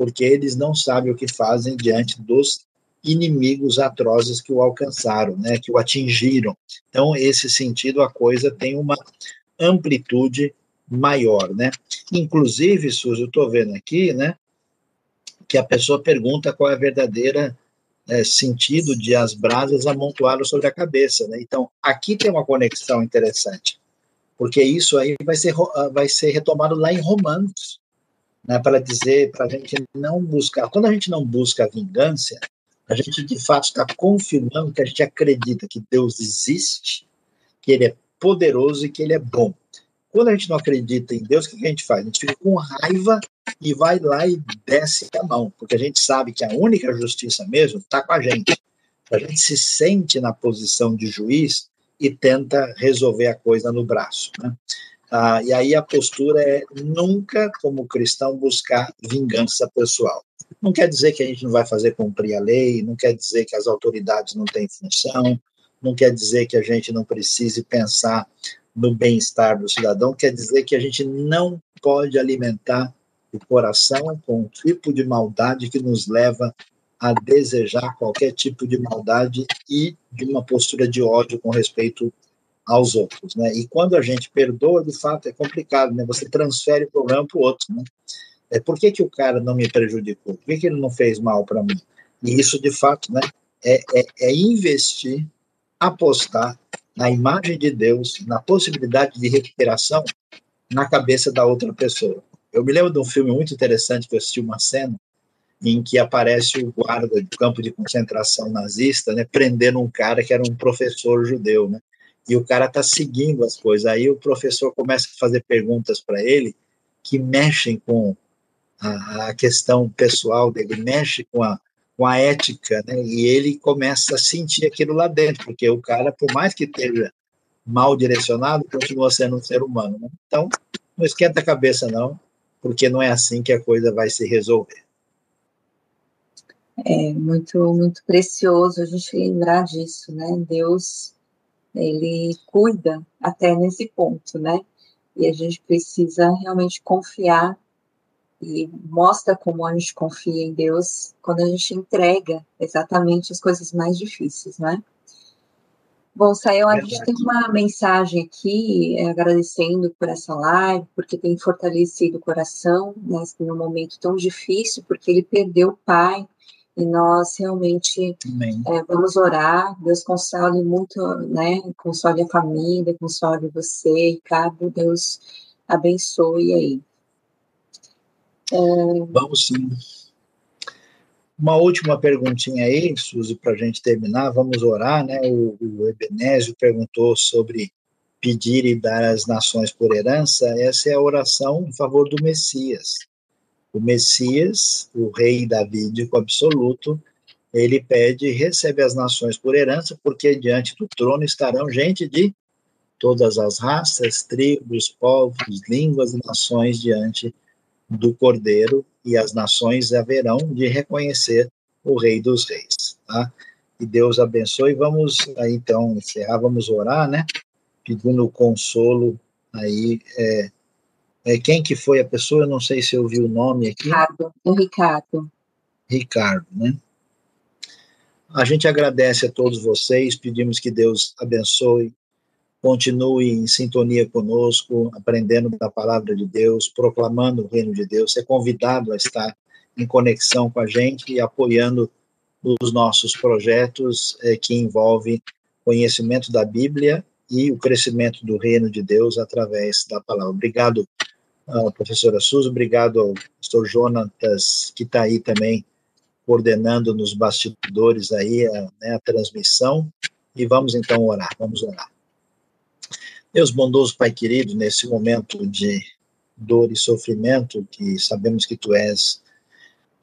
porque eles não sabem o que fazem diante dos inimigos atrozes que o alcançaram, né, que o atingiram. Então, esse sentido, a coisa tem uma amplitude maior, né? Inclusive, Suzy, eu estou vendo aqui, né, que a pessoa pergunta qual é a verdadeira é, sentido de as brasas amontoadas sobre a cabeça, né? Então, aqui tem uma conexão interessante, porque isso aí vai ser, vai ser retomado lá em Romanos, né, para dizer para a gente não buscar. Quando a gente não busca a vingança, a gente de fato está confirmando que a gente acredita que Deus existe, que Ele é poderoso e que Ele é bom. Quando a gente não acredita em Deus, o que a gente faz? A gente fica com raiva e vai lá e desce a mão, porque a gente sabe que a única justiça mesmo está com a gente. A gente se sente na posição de juiz e tenta resolver a coisa no braço. Né? Ah, e aí a postura é nunca, como cristão, buscar vingança pessoal. Não quer dizer que a gente não vai fazer cumprir a lei, não quer dizer que as autoridades não têm função, não quer dizer que a gente não precise pensar no bem-estar do cidadão, quer dizer que a gente não pode alimentar o coração com um tipo de maldade que nos leva a desejar qualquer tipo de maldade e de uma postura de ódio com respeito aos outros, né? E quando a gente perdoa, de fato, é complicado, né? Você transfere o problema para o outro, né? É, por que, que o cara não me prejudicou? Por que, que ele não fez mal para mim? E isso, de fato, né, é, é, é investir, apostar na imagem de Deus, na possibilidade de recuperação na cabeça da outra pessoa. Eu me lembro de um filme muito interessante que eu assisti uma cena em que aparece o guarda do campo de concentração nazista, né, prendendo um cara que era um professor judeu, né? E o cara tá seguindo as coisas. Aí o professor começa a fazer perguntas para ele que mexem com a, a, questão pessoal dele, mexe com a, com a ética, né? E ele começa a sentir aquilo lá dentro, porque o cara, por mais que esteja mal direcionado, continua sendo um ser humano. Né? Então, não esquenta a cabeça, não, porque não é assim que a coisa vai se resolver. É muito, muito precioso a gente lembrar disso, né? Deus, ele cuida até nesse ponto, né? E a gente precisa realmente confiar e mostra como a gente confia em Deus quando a gente entrega exatamente as coisas mais difíceis, né? Bom, Sael, a gente tem uma mensagem aqui é, agradecendo por essa live, porque tem fortalecido o coração nesse né, num momento tão difícil, porque ele perdeu o pai e nós realmente é, vamos orar. Deus console muito, né? Console a família, console você, Ricardo. Deus abençoe aí. É... Vamos sim. Uma última perguntinha aí, Suzy, para a gente terminar, vamos orar, né? O, o Ebenésio perguntou sobre pedir e dar as nações por herança, essa é a oração em favor do Messias. O Messias, o rei davídico absoluto, ele pede e recebe as nações por herança, porque diante do trono estarão gente de todas as raças, tribos, povos, línguas e nações diante do Cordeiro, e as nações haverão de reconhecer o Rei dos Reis. Tá? E Deus abençoe. Vamos aí, então encerrar, vamos orar, né? Pedindo consolo aí. É, é, quem que foi a pessoa? Eu não sei se eu vi o nome aqui. Ricardo. O Ricardo. Ricardo, né? A gente agradece a todos vocês, pedimos que Deus abençoe Continue em sintonia conosco, aprendendo da palavra de Deus, proclamando o reino de Deus. Ser convidado a estar em conexão com a gente e apoiando os nossos projetos eh, que envolvem conhecimento da Bíblia e o crescimento do reino de Deus através da palavra. Obrigado, uh, professora Suzy, obrigado ao pastor Jonatas, que está aí também coordenando nos bastidores aí a, né, a transmissão. E vamos então orar, vamos orar. Deus bondoso, Pai querido, nesse momento de dor e sofrimento, que sabemos que Tu és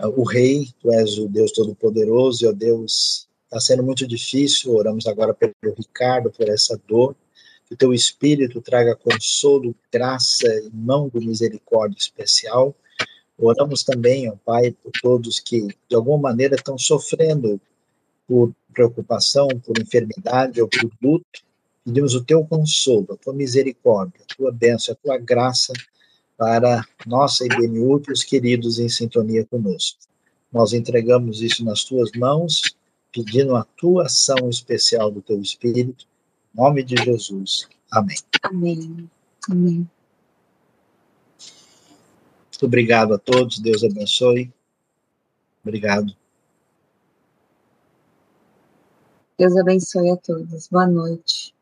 uh, o Rei, Tu és o Deus Todo-Poderoso, e, ó Deus, está sendo muito difícil, oramos agora pelo Ricardo, por essa dor, que o Teu Espírito traga consolo, graça e mão de misericórdia especial. Oramos também, ó Pai, por todos que, de alguma maneira, estão sofrendo por preocupação, por enfermidade ou por luto, Pedimos o teu consolo, a tua misericórdia, a tua bênção, a tua graça para nossa e os queridos em sintonia conosco. Nós entregamos isso nas tuas mãos, pedindo a tua ação especial do teu Espírito. Nome de Jesus. Amém. Amém. Amém. Muito obrigado a todos. Deus abençoe. Obrigado. Deus abençoe a todos. Boa noite.